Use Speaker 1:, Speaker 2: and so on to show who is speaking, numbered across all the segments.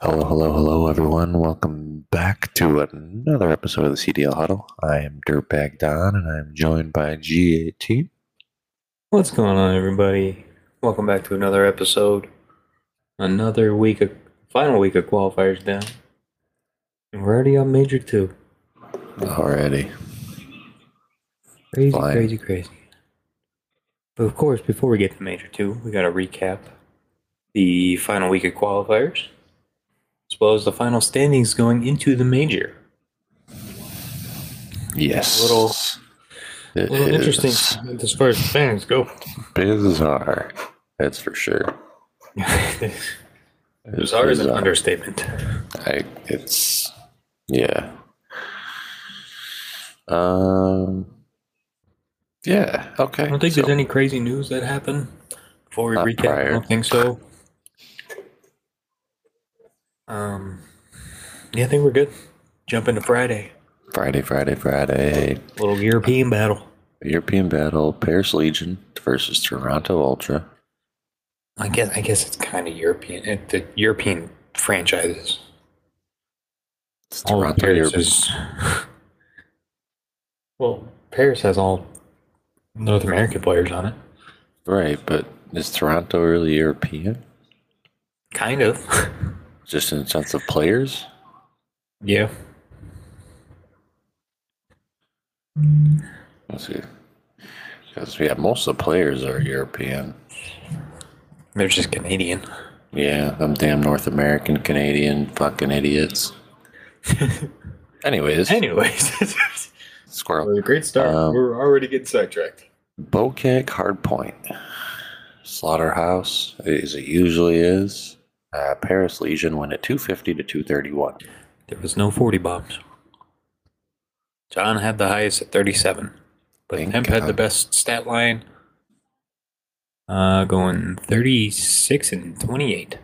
Speaker 1: Hello, hello, hello, everyone. Welcome back to another episode of the CDL Huddle. I am Dirtbag Don, and I'm joined by G18.
Speaker 2: What's going on, everybody? Welcome back to another episode. Another week of final week of qualifiers down. And we're already on major two.
Speaker 1: Already.
Speaker 2: Crazy,
Speaker 1: Flying.
Speaker 2: crazy, crazy. But of course, before we get to major two, we gotta recap the final week of qualifiers, as well as the final standings going into the major.
Speaker 1: Yes.
Speaker 2: Little-
Speaker 1: It
Speaker 2: A little interesting as far as standings go.
Speaker 1: Bizarre. That's for sure.
Speaker 2: Bizarre is an understatement.
Speaker 1: I, it's, yeah. Um, yeah, okay.
Speaker 2: I don't think
Speaker 1: so-
Speaker 2: there's any crazy news that happened before we
Speaker 1: Not
Speaker 2: recap. I don't think so. Um, yeah, I think we're good. Jump into Friday.
Speaker 1: Friday, Friday, Friday.
Speaker 2: Little European battle.
Speaker 1: European battle, Paris Legion versus Toronto Ultra.
Speaker 2: I guess. I guess it's kind of European. It, the European franchises.
Speaker 1: It's Toronto
Speaker 2: Paris
Speaker 1: European.
Speaker 2: is. Well, Paris has all North American players on it.
Speaker 1: Right, but is Toronto really European?
Speaker 2: Kind of.
Speaker 1: Just in the sense of players?
Speaker 2: yeah.
Speaker 1: Let's see. Because, yeah, most of the players are European.
Speaker 2: They're just Canadian.
Speaker 1: Yeah, them damn North American, Canadian fucking idiots. Anyways,
Speaker 2: Anyways,
Speaker 1: squirrel.
Speaker 2: a great start.
Speaker 1: Um,
Speaker 2: We're already getting sidetracked.
Speaker 1: Bocage Hardpoint. Slaughterhouse, as it usually is. Uh, Paris Legion went at 250 to 231.
Speaker 2: There was no 40 bombs. John had the highest at 37. But
Speaker 1: Thank
Speaker 2: Hemp had the best stat line. Uh, going 36 and 28.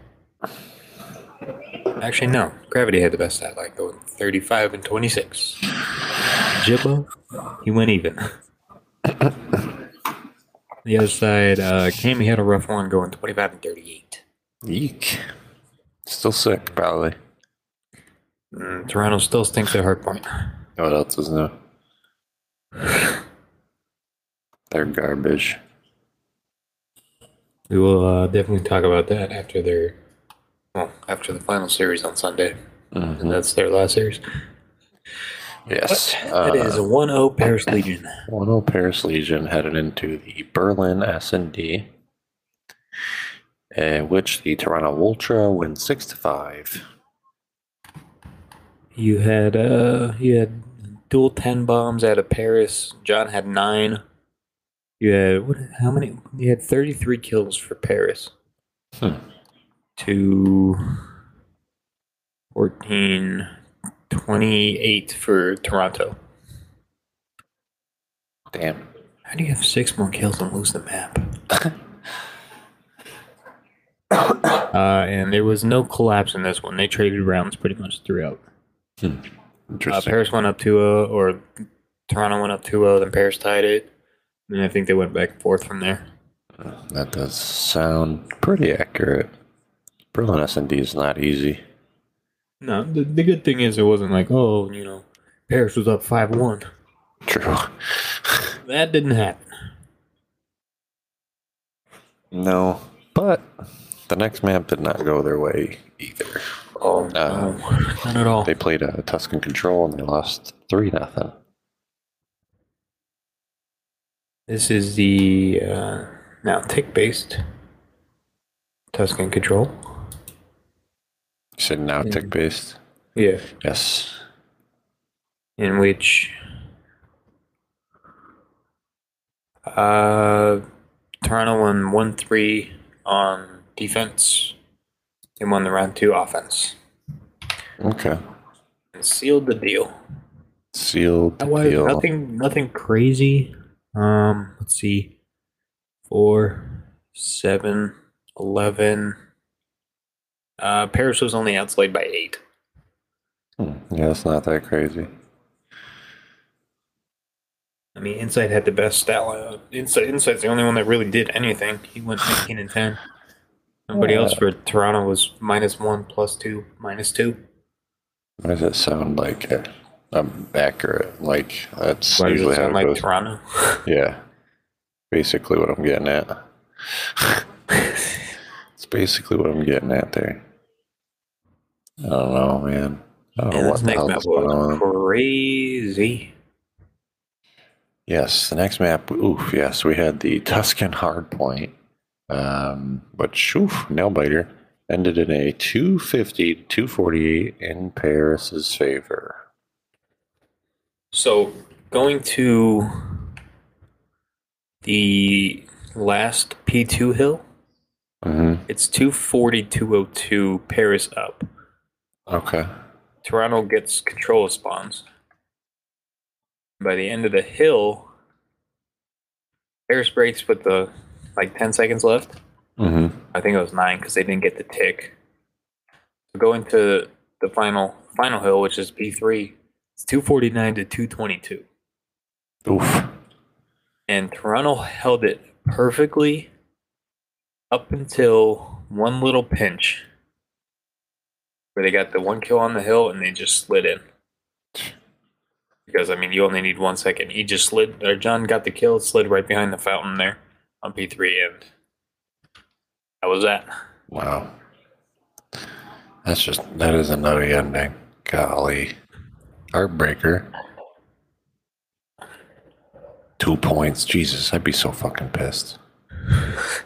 Speaker 2: Actually, no. Gravity had the best stat line, going 35 and 26. Jimbo, he went even. the other side, uh, Cammy had a rough one, going 25 and 38.
Speaker 1: Eek. Still sick, probably.
Speaker 2: Mm, Toronto still stinks at hard point.
Speaker 1: What else is new? They're garbage.
Speaker 2: We will uh, definitely talk about that after their, well, after the final series on Sunday.
Speaker 1: Mhm.
Speaker 2: And that's their last series.
Speaker 1: Yes.
Speaker 2: it is a 1 0 Paris Legion.
Speaker 1: 1 Paris Legion headed into the Berlin S&D, in which the Toronto Ultra win 6 to 5.
Speaker 2: You had uh you had dual 10 bombs out of Paris. John had 9. You had what how many? You had 33 kills for Paris.
Speaker 1: Hmm.
Speaker 2: To 14 28 for Toronto.
Speaker 1: Damn.
Speaker 2: How do you have 6 more kills and lose the map? Uh, and there was no collapse in this one. They traded rounds pretty much throughout. Uh,
Speaker 1: Interesting.
Speaker 2: Paris went up 2 0, or Toronto went up 2 0, then Paris tied it. And I think they went back and forth from there.
Speaker 1: that does sound pretty accurate. Berlin S&D is not easy.
Speaker 2: No, the, the good thing is it wasn't like, oh, you know, Paris was up 5 1.
Speaker 1: True.
Speaker 2: That didn't happen.
Speaker 1: no, but the next map did not go their way either.
Speaker 2: Oh,
Speaker 1: Uh,
Speaker 2: no, not at all.
Speaker 1: They played a Tuscan Control and they lost 3 nothing.
Speaker 2: This is the uh, now tick based Tuscan control.
Speaker 1: You said now tick based?
Speaker 2: Yeah.
Speaker 1: Yes.
Speaker 2: in which uh, Toronto won 1 3 on defense and won the round two offense
Speaker 1: Okay.
Speaker 2: and sealed the deal.
Speaker 1: Sealed the
Speaker 2: was
Speaker 1: deal.
Speaker 2: nothing, nothing crazy. Um, let's see, four, seven, eleven. Uh, Paris was only outslayed by eight.
Speaker 1: Hmm, Yeah, it's not that crazy.
Speaker 2: I mean, Insight had the best stat line. Insight, Insight's the only one that really did anything. He went 19 and 10. Everybody
Speaker 1: Yeah.
Speaker 2: else for Toronto was minus one, plus two, minus two.
Speaker 1: Why does that sound like I'm accurate? Like that's
Speaker 2: Why does
Speaker 1: usually
Speaker 2: it
Speaker 1: how it
Speaker 2: like
Speaker 1: goes.
Speaker 2: Toronto?
Speaker 1: Yeah, basically what I'm getting at. it's basically what I'm getting at there. I don't know, man. I don't know what the
Speaker 2: next
Speaker 1: hell is going on.
Speaker 2: crazy.
Speaker 1: Yes, the next map. Oof, yes, we had the Tuscan Hardpoint, um, which oof, nail biter ended in a 250 248 in Paris's favor.
Speaker 2: So going to the last P2 hill,
Speaker 1: hmm
Speaker 2: it's 240, 202, Paris up.
Speaker 1: Okay.
Speaker 2: Toronto gets control of spawns. By the end of the hill, Paris breaks with the like 10 seconds left.
Speaker 1: hmm
Speaker 2: I think it was nine because they didn't get the tick. So going to the final final hill, which is P3, it's 249 to 222.
Speaker 1: Oof.
Speaker 2: And Toronto held it perfectly up until one little pinch where they got the one kill on the hill and they just slid in. Because I mean, you only need one second. He just slid, or John got the kill, slid right behind the fountain there on P3, and that was that.
Speaker 1: Wow. That's just that is a nutty ending. Golly. Heartbreaker. Two points. Jesus, I'd be so fucking pissed.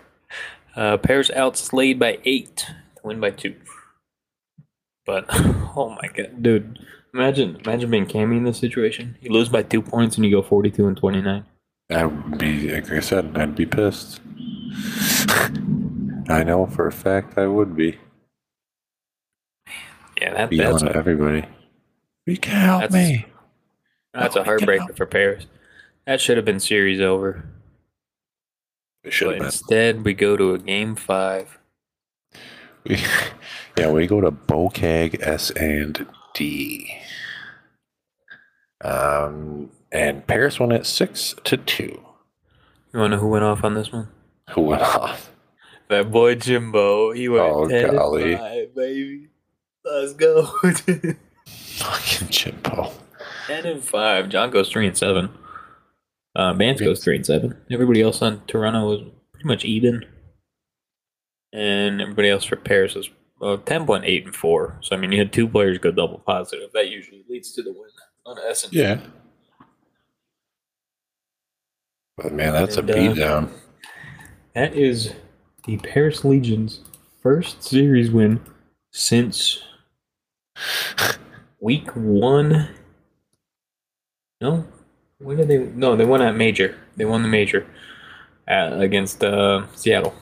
Speaker 2: Uh, Paris outslayed by eight win by two. But oh my god, dude! Imagine, imagine being Cammy in this situation. You lose by two points and you go forty-two and twenty-nine.
Speaker 1: I would be like I said, I'd be pissed. I know for a fact I would be.
Speaker 2: Yeah, that,
Speaker 1: Be
Speaker 2: that's
Speaker 1: yelling at everybody. You can help
Speaker 2: That's-
Speaker 1: me.
Speaker 2: that's a
Speaker 1: Oh,
Speaker 2: heartbreaker for Paris. That should have been series over.
Speaker 1: It should
Speaker 2: But
Speaker 1: have been.
Speaker 2: instead, we go to a game five.
Speaker 1: We, yeah, we go to Bocage S and D. Um, and Paris won it six to two.
Speaker 2: You want to know who went off on this one?
Speaker 1: Who went off?
Speaker 2: That boy Jimbo. He went
Speaker 1: Oh,
Speaker 2: 10 and
Speaker 1: golly.
Speaker 2: five, baby. Let's go.
Speaker 1: Fucking Jimbo.
Speaker 2: 10 and 5. John goes 3 and 7. Uh, Vance goes 3 and 7. Everybody else on Toronto was pretty much even. And everybody else for Paris was well, 10.8 and 4. So, I mean, you had two players go double positive. That usually leads to the win on S and
Speaker 1: Yeah. But man, that's
Speaker 2: And,
Speaker 1: a
Speaker 2: uh,
Speaker 1: beatdown.
Speaker 2: That is the Paris Legion's first series win since week one. No, when did they? No, they won at major. They won the major uh, against uh, Seattle.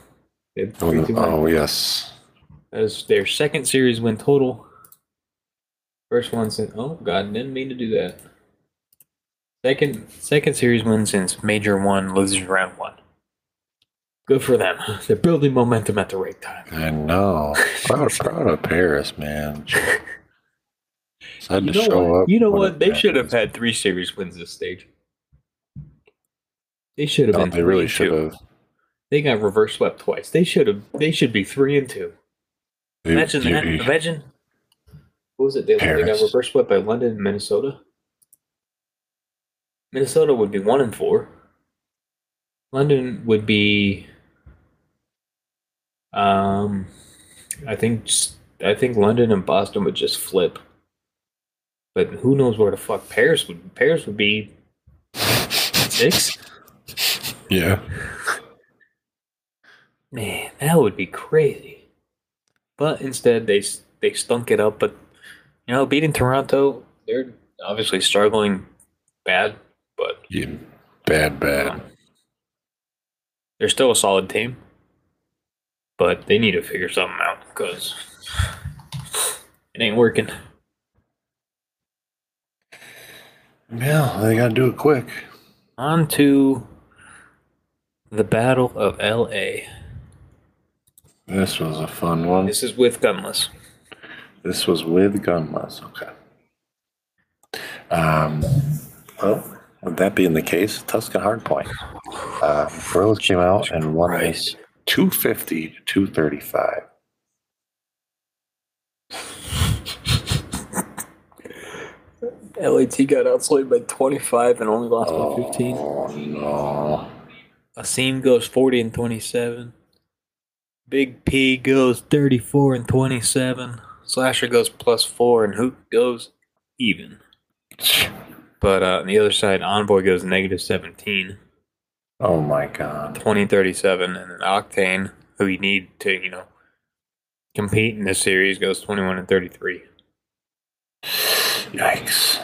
Speaker 1: Oh,
Speaker 2: 3-2
Speaker 1: oh, yes.
Speaker 2: That is their second series win total. First one since oh god, didn't mean to do that. Second second series win since major one loses round one. Good for them. They're building momentum at the right time.
Speaker 1: I know. Proud, proud of Paris, man. Had
Speaker 2: You
Speaker 1: to
Speaker 2: know what?
Speaker 1: up.
Speaker 2: You know what? They should have had three series wins this stage. They should have
Speaker 1: No,
Speaker 2: been.
Speaker 1: they really should have.
Speaker 2: They got reverse swept twice. They should have. They should be three and two. Imagine
Speaker 1: you-
Speaker 2: that.
Speaker 1: you-
Speaker 2: Imagine. What was it? They, they got reverse swept by London and Minnesota. Minnesota would be one and four. London would be. Um, I think just, I think London and Boston would just flip. But who knows where the fuck Paris would Paris would be six?
Speaker 1: Yeah.
Speaker 2: Man, that would be crazy. But instead, they they stunk it up. But you know, beating Toronto, they're obviously struggling bad, but
Speaker 1: yeah. Bad, bad.
Speaker 2: they're still a solid team. But they need to figure something out because it ain't working.
Speaker 1: Yeah, they got to do it quick.
Speaker 2: On to the Battle of L.A.
Speaker 1: This was a fun one.
Speaker 2: This is with Gunless.
Speaker 1: This was with Gunless. Okay. Um, well, that being the case, Tuscan Hardpoint. Uh, Bros came out and won this 250 to 235.
Speaker 2: LAT got outslayed by 25 and only lost by 15.
Speaker 1: Oh, no.
Speaker 2: Asim goes 40 and 27. Big P goes 34 and 27. Slasher goes plus 4 and Hook goes even. But uh, on the other side, Envoy goes negative 17,
Speaker 1: Oh, my God.
Speaker 2: 2037. And then Octane, who you need to, you know, compete in this series, goes 21 and 33.
Speaker 1: Yikes.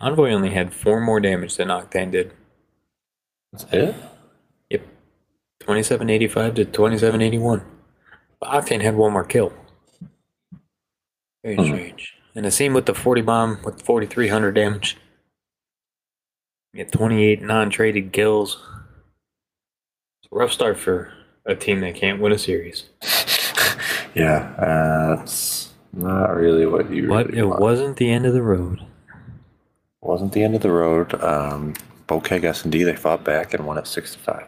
Speaker 2: Envoy only had four more damage than Octane did.
Speaker 1: That's it?
Speaker 2: Yep. 2785 to 2781. But Octane had one more kill. Very
Speaker 1: Hmm.
Speaker 2: strange. And the same with the 40 bomb with 4300 damage. You had 28 non traded kills. It's a rough start for a team that can't win a series.
Speaker 1: Yeah, uh, that's not really what you
Speaker 2: But
Speaker 1: really
Speaker 2: it
Speaker 1: want.
Speaker 2: wasn't the end of the road.
Speaker 1: Wasn't the end of the road. Um, Bocage S&D, they fought back and won at 6 to 5.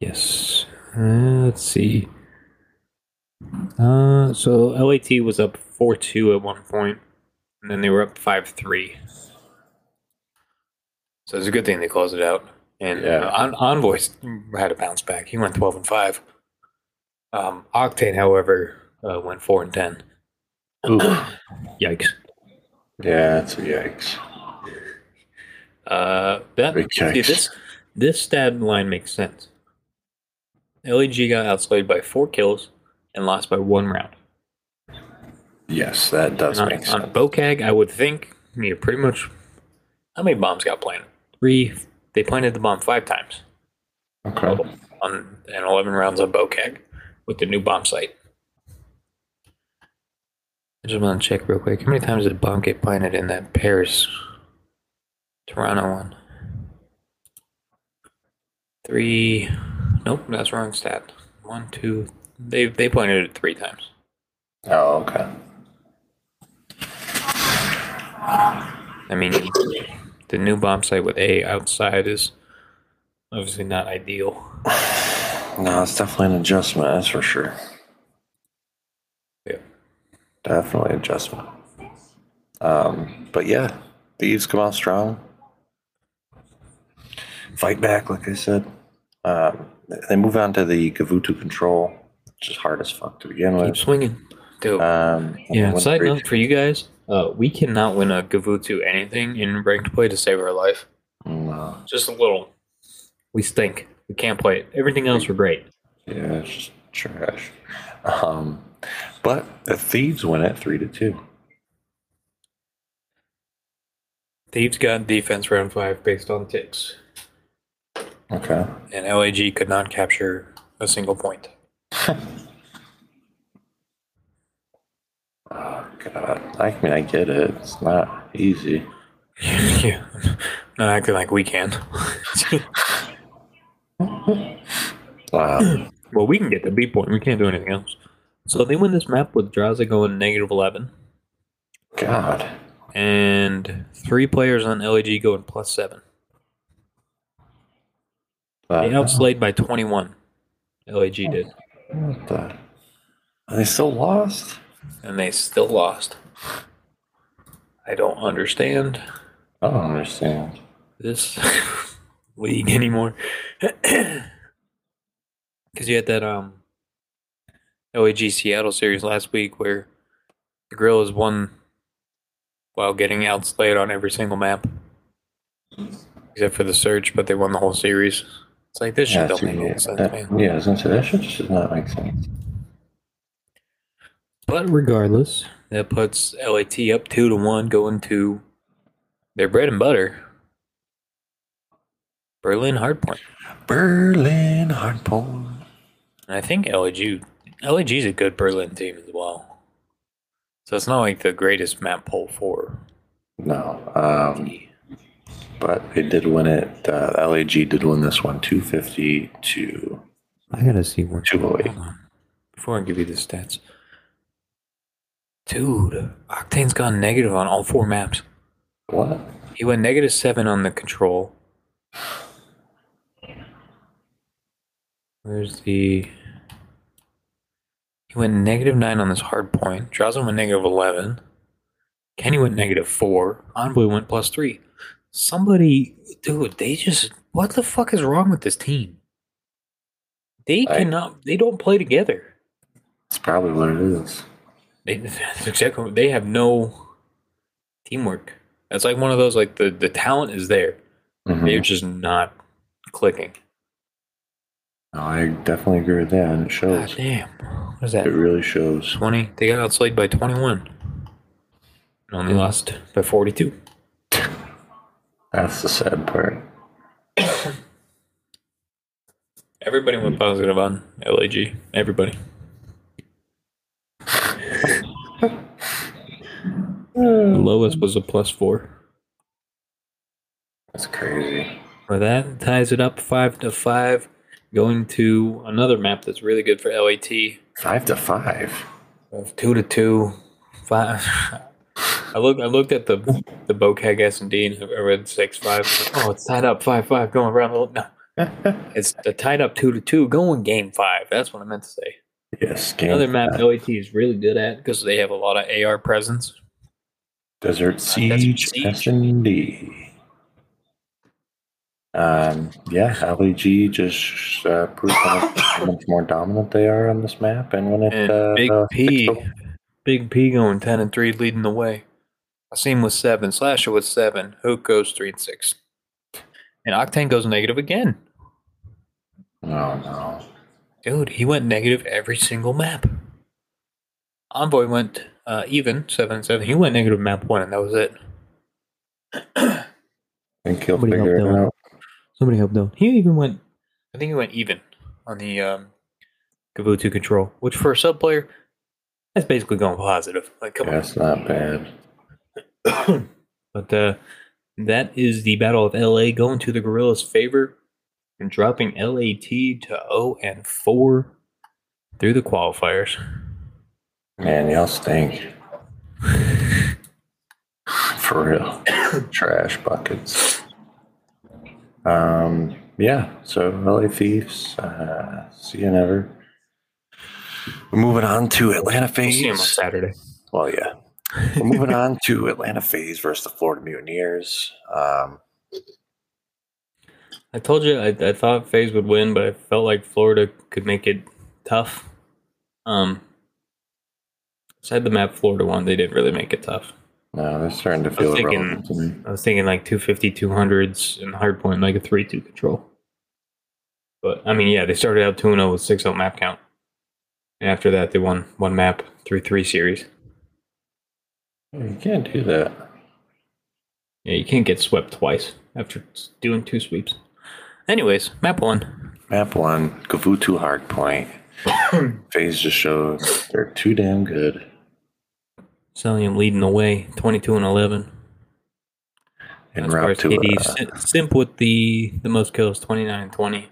Speaker 2: Yes. Uh, let's see. Uh, so LAT was up 4 2 at one point, and then they were up 5 3. So it's a good thing they closed it out. And
Speaker 1: Yeah.
Speaker 2: uh, En- Envoy had a bounce back. He went 12 and 5. Um, Octane, however, uh, went 4 and 10.
Speaker 1: Ooh.
Speaker 2: Yikes.
Speaker 1: yeah, it's a yikes.
Speaker 2: Uh, that
Speaker 1: Big
Speaker 2: see,
Speaker 1: yikes.
Speaker 2: this this stat line makes sense. LAG got outslayed by four kills and lost by one round.
Speaker 1: Yes, that does
Speaker 2: on,
Speaker 1: make sense.
Speaker 2: on. Bocage, I would think you pretty much. How many bombs got planted? Three. They planted the bomb five times
Speaker 1: Okay.
Speaker 2: on and eleven rounds on Bocage with the new bomb site. I just want to check real quick. How many times did bomb get planted in that Paris Toronto one? Three. Nope, that's wrong stat. One, two. They they planted it three times.
Speaker 1: Oh, okay.
Speaker 2: I mean, the new bomb site with A outside is obviously not ideal.
Speaker 1: No, it's definitely an adjustment, that's for sure.
Speaker 2: Yeah.
Speaker 1: Definitely adjustment. Um, but yeah, thieves come out strong. Fight back, like I said. Um, they move on to the Gavutu control, which is hard as fuck to begin with.
Speaker 2: Keep swinging. Dude.
Speaker 1: Um,
Speaker 2: yeah, side note for you guys, uh, we cannot win a Gavutu anything in ranked play to save our life.
Speaker 1: No,
Speaker 2: Just a little. We stink. We can't play it. Everything else we're great.
Speaker 1: yeah, it's just trash. Um, but the thieves win at three to two.
Speaker 2: Thieves got defense round five based on ticks,
Speaker 1: Okay.
Speaker 2: and LAG could not capture a single point.
Speaker 1: Oh god. I mean, I get it. It's not easy.
Speaker 2: yeah, not acting like we can.
Speaker 1: Wow.
Speaker 2: well, we can get the B point. We can't do anything else. So they win this map with Drazah going negative eleven.
Speaker 1: God.
Speaker 2: and three players on LAG going plus seven. They outslayed by 21. LAG did.
Speaker 1: what the? They still lost.
Speaker 2: And they still lost. I don't understand
Speaker 1: I don't understand.
Speaker 2: this league anymore. Because you had that um LAG Seattle series last week where the Guerrillas won while getting outslayed on every single map. Except for the search, but they won the whole series. It's like this shit
Speaker 1: Yeah,
Speaker 2: don't make any
Speaker 1: yeah,
Speaker 2: sense,
Speaker 1: that-
Speaker 2: man.
Speaker 1: yeah, I was gonna say that shit just does not make sense.
Speaker 2: But regardless, that puts LAT up two to one, going to their bread and butter, Berlin Hardpoint.
Speaker 1: Berlin Hardpoint.
Speaker 2: And I think LAG, is a good Berlin team as well. So it's not like the greatest map poll for
Speaker 1: No, um, but they did win it. Uh, LAG did win this one, two fifty to
Speaker 2: I gotta see
Speaker 1: oh eight.
Speaker 2: Before I give you the stats. Dude, Octane's gone negative on all four maps.
Speaker 1: What?
Speaker 2: He went negative seven on the control. Where's the? He went negative nine on this hard point. Drazen went negative eleven. Kenny went negative four. Envoy went plus three. Somebody, dude, they just what the fuck is wrong with this team? They
Speaker 1: I-
Speaker 2: cannot. They don't play together.
Speaker 1: It's probably what it is.
Speaker 2: They that's exactly. They have no teamwork. It's like one of those like the the talent is there.
Speaker 1: Mhm.
Speaker 2: They're just not clicking.
Speaker 1: No, I definitely agree with that. and It
Speaker 2: God
Speaker 1: shows.
Speaker 2: damn. What is that?
Speaker 1: It really shows.
Speaker 2: 20. They got outslayed by 21. And only lost by 42.
Speaker 1: That's the sad part.
Speaker 2: Everybody went positive on LAG. Everybody. The lowest was a plus four.
Speaker 1: That's crazy.
Speaker 2: For that ties it up five to five. Going to another map that's really good for LAT.
Speaker 1: Five to five.
Speaker 2: Of two to two, five. I looked. I looked at the the Bocage S and D and I read six five. Oh, it's tied up five five going around. the No, it's the tied up two to two going game five. That's what I meant to say.
Speaker 1: Yes. Game
Speaker 2: Another map
Speaker 1: five.
Speaker 2: LAT is really good at because they have a lot of AR presence.
Speaker 1: Desert Siege,
Speaker 2: Siege.
Speaker 1: S and D. Um, yeah, LEG just uh, proved how much, more dominant they are on this map, and when it
Speaker 2: And
Speaker 1: uh,
Speaker 2: Big
Speaker 1: uh,
Speaker 2: P, Big P going ten and three, leading the way. Asim with seven, Slasher with seven, Hook goes three and six, and Octane goes negative again.
Speaker 1: Oh no,
Speaker 2: Dude, he went negative every single map. Envoy went uh, even seven and seven. He went negative map one, and that was it.
Speaker 1: I think he'll
Speaker 2: Somebody
Speaker 1: figure
Speaker 2: help
Speaker 1: it out.
Speaker 2: Somebody help though. He even went. I think he went even on the um, Gavutu control, which for a sub player, that's basically going positive. Like, come
Speaker 1: Yeah, it's not bad.
Speaker 2: but uh, that is the Battle of LA going to the Guerrillas' favor and dropping LAT to 0 and 4 through the qualifiers.
Speaker 1: Man, y'all stink. For real. Trash buckets. Um, yeah, so LA Thieves, uh, see you never. We're moving on to Atlanta
Speaker 2: We'll see him on
Speaker 1: FaZe.
Speaker 2: Saturday.
Speaker 1: Well, yeah. We're moving on to Atlanta FaZe versus the Florida Mutineers. Um,
Speaker 2: I told you I, I thought FaZe would win, but I felt like Florida could make it tough. Um, aside the map Florida won, they didn't really make it tough.
Speaker 1: no, they're starting to feel
Speaker 2: thinking-
Speaker 1: to me.
Speaker 2: I was thinking like 250, 200s, and hard point like a 3 2 control. But I mean, yeah, they started out 2 0 with 6 0 map count. And after that, they won one map through three series.
Speaker 1: You can't do that.
Speaker 2: Yeah, you can't get swept twice after doing two sweeps. Anyways, map one.
Speaker 1: Map one, Gavutu Hardpoint. FaZe just shows they're too damn good.
Speaker 2: Cellium leading the way, 22 and 11.
Speaker 1: En
Speaker 2: As far
Speaker 1: route to
Speaker 2: KD,
Speaker 1: uh,
Speaker 2: Simp with the, the most kills, 29 and 20.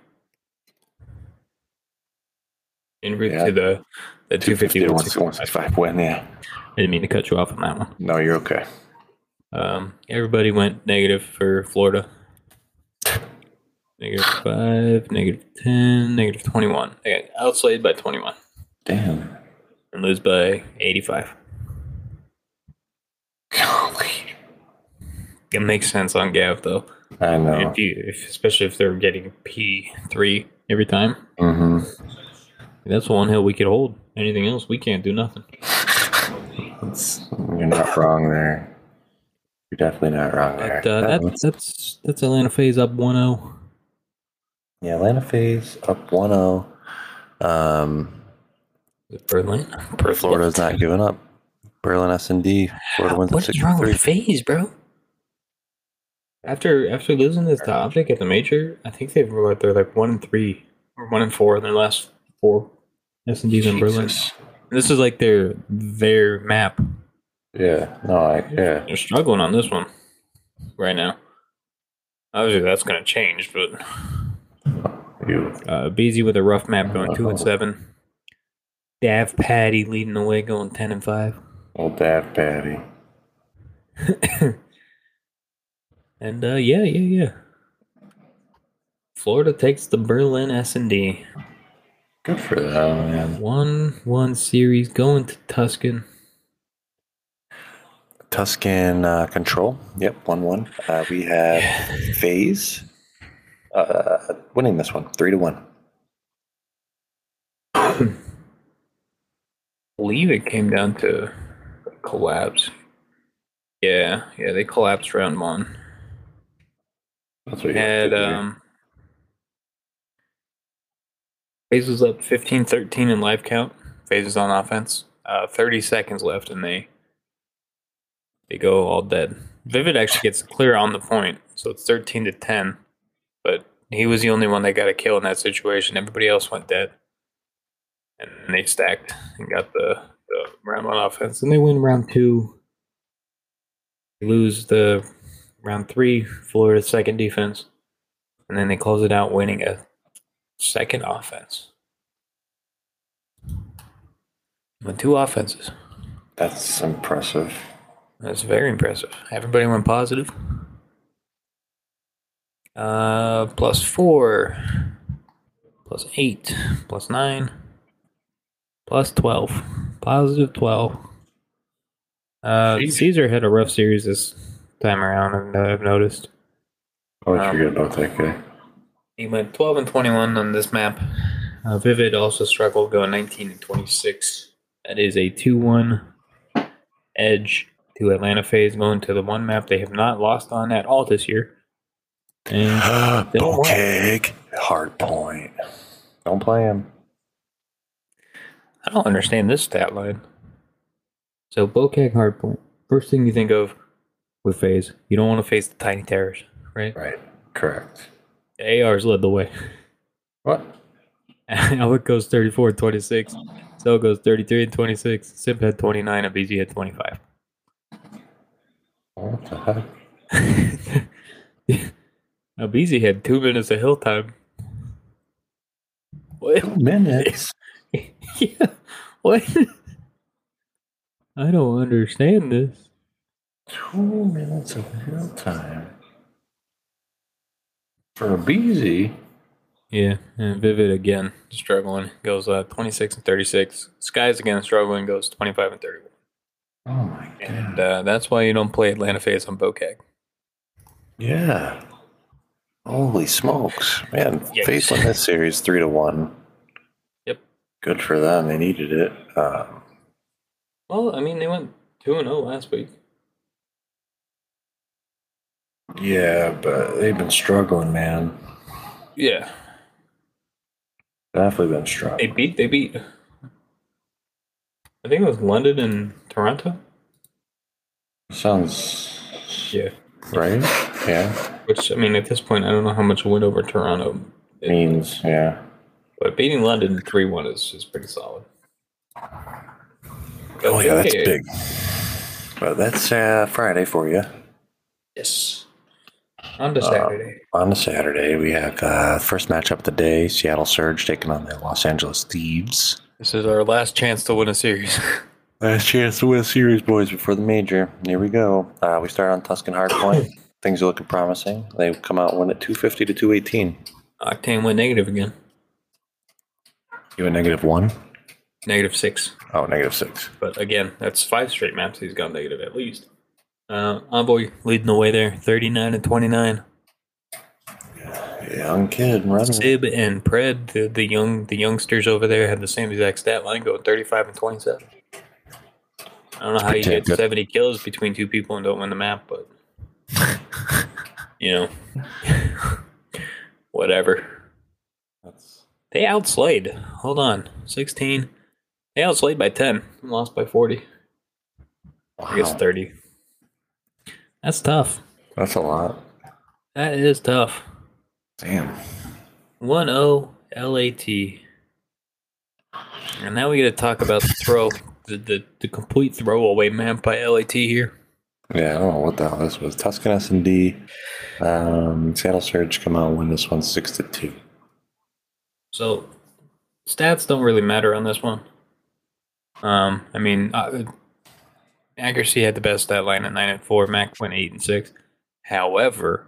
Speaker 2: In route
Speaker 1: Yeah.
Speaker 2: to the, the 250
Speaker 1: 250 to
Speaker 2: 165.
Speaker 1: 165 win, yeah.
Speaker 2: I didn't mean to cut you off on that one.
Speaker 1: No, you're okay.
Speaker 2: Um, everybody went negative for Florida. Negative 5, negative 10, negative 21. They got outslayed by 21
Speaker 1: Damn.
Speaker 2: and lose by 85.
Speaker 1: Golly.
Speaker 2: It makes sense on Gav, though.
Speaker 1: I know.
Speaker 2: If you, if, especially if they're getting P3 every time.
Speaker 1: hmm
Speaker 2: That's one hill we could hold. Anything else, we can't do nothing.
Speaker 1: It's, you're not wrong there. You're definitely not wrong there.
Speaker 2: But uh,
Speaker 1: That
Speaker 2: that,
Speaker 1: was-
Speaker 2: that's that's Atlanta FaZe up oh. 1-0.
Speaker 1: Yeah, Atlanta FaZe up 1 0. Um,
Speaker 2: Berlin.
Speaker 1: Florida's not giving up. Berlin S&D. Florida wins
Speaker 2: What is wrong with FaZe, bro? After after losing this to Optic at the major, I think they've like they're like one and three or one and four in their last four S and D's in Berlin. This is like their their map.
Speaker 1: Yeah, no, I, yeah.
Speaker 2: They're struggling on this one right now. Obviously, that's going to change, but
Speaker 1: You,
Speaker 2: uh, Beezy with a rough map going two and seven. Davpadie leading the way going ten and five.
Speaker 1: old Davpadie.
Speaker 2: And uh, yeah, yeah, yeah. Florida takes the Berlin S and D.
Speaker 1: Good for them, man.
Speaker 2: One one series going to Tuscan.
Speaker 1: Tuscan uh, control. Yep, one one. Uh, we have FaZe uh, winning this one, three to one.
Speaker 2: believe it came down to collapse. Yeah, yeah, they collapsed round one.
Speaker 1: That's what you
Speaker 2: Had um FaZe was up 15-13 in live count. FaZe's on offense. Uh 30 seconds left and they they go all dead. Vivid actually gets clear on the point, so it's 13 to 10. He was the only one that got a kill in that situation. Everybody else went dead. And they stacked and got the, the round one offense. And they win round two. They lose the round three, Florida second defense. And then they close it out winning a second offense. With two offenses.
Speaker 1: That's impressive.
Speaker 2: That's very impressive. Everybody went positive. Uh, plus four, plus eight, plus nine, plus 12. Positive 12. Uh, Caesar had a rough series this time around, and I've noticed.
Speaker 1: I always
Speaker 2: Um,
Speaker 1: forget about that guy.
Speaker 2: He went 12 and 21 on this map. Uh, Vivid also struggled going 19 and 26. That is a 2 1 edge to Atlanta FaZe going to the one map they have not lost on at all this year. And they don't want-
Speaker 1: Bocage, hard point. Don't play him.
Speaker 2: I don't understand this stat line. So, Bocage hardpoint. First thing you think of with FaZe, you don't want to face the Tiny Terrors, right?
Speaker 1: Right. Correct.
Speaker 2: The ARs led the way.
Speaker 1: What?
Speaker 2: Alec goes 34 and 26. So goes 33 and 26. Simp had 29 and BZ had 25.
Speaker 1: What the heck?
Speaker 2: now BZ had two minutes of hill time. What?
Speaker 1: Two minutes.
Speaker 2: yeah. What? I don't understand this.
Speaker 1: Two minutes of hill time. For a BZ.
Speaker 2: Yeah, and Vivid again struggling goes uh, 26 and 36. Skyz again struggling goes 25 and 31.
Speaker 1: Oh my god.
Speaker 2: And uh, that's why you don't play Atlanta FaZe on Bocage.
Speaker 1: Yeah. Holy smokes. Man,
Speaker 2: Yikes.
Speaker 1: FaZe on this series three to one.
Speaker 2: Yep.
Speaker 1: Good for them. They needed it. Um,
Speaker 2: Well, I mean, they went 2 and 0 last week.
Speaker 1: yeah, but they've been struggling, man.
Speaker 2: Yeah,
Speaker 1: Definitely been struggling.
Speaker 2: they beat. They beat. I think it was London and Toronto.
Speaker 1: Sounds
Speaker 2: Yeah.
Speaker 1: right. Yeah.
Speaker 2: Which I mean, at this point, I don't know how much a win over Toronto,
Speaker 1: Means, yeah.
Speaker 2: but beating London three one is is pretty solid.
Speaker 1: Oh, yeah, that's big. But that's uh, Friday for you.
Speaker 2: Yes. On to Saturday.
Speaker 1: On the Saturday, we have uh, first matchup of the day Seattle Surge taking on the Los Angeles Thieves.
Speaker 2: This is our last chance to win a series.
Speaker 1: Last chance to win a series, boys, before the major. Here we go. Uh, we start on Tuscan Hardpoint. Things are looking promising. They come out win at 250 to 218.
Speaker 2: Octane went negative again.
Speaker 1: You a negative one?
Speaker 2: Negative six.
Speaker 1: Oh, negative six.
Speaker 2: But again, that's five straight maps he's gone negative at least. Uh, Envoy leading the way there, 39 and 29.
Speaker 1: Young kid running.
Speaker 2: Sib and Pred, the, the young the youngsters over there, had the same exact stat line, going 35 and 27. I don't know how you get
Speaker 1: good.
Speaker 2: 70 kills between two people and don't win the map, but you know, whatever.
Speaker 1: That's,
Speaker 2: They outslayed. Hold on, 16. They outslayed by 10. and Lost by 40. I guess
Speaker 1: wow.
Speaker 2: 30. That's tough.
Speaker 1: That's a lot.
Speaker 2: That is tough.
Speaker 1: Damn.
Speaker 2: 1 0 LAT. And now we got to talk about the throw, the, the, the complete throwaway map by LAT here.
Speaker 1: Yeah, I don't know what the hell this was. Tuscan S and D. Um, Seattle Surge come out win this one six to two.
Speaker 2: So, stats don't really matter on this one. Um, I mean, uh, accuracy had the best stat line at 9 and 4, Mac went 8 and 6. However,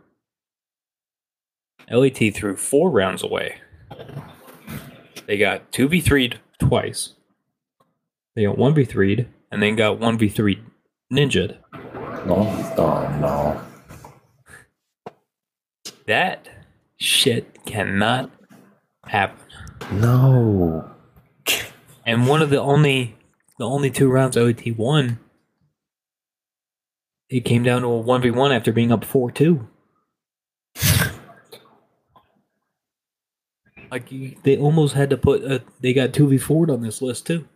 Speaker 2: LAT threw four rounds away. They got 2v3'd twice. They got 1v3'd and then got 1v3 ninja'd.
Speaker 1: Oh, oh no. no.
Speaker 2: That shit cannot happen.
Speaker 1: No.
Speaker 2: And one of the only the only two rounds OT won, it came down to a 1v1 after being up 4-2. like they almost had to put a, they got 2v4'd on this list too.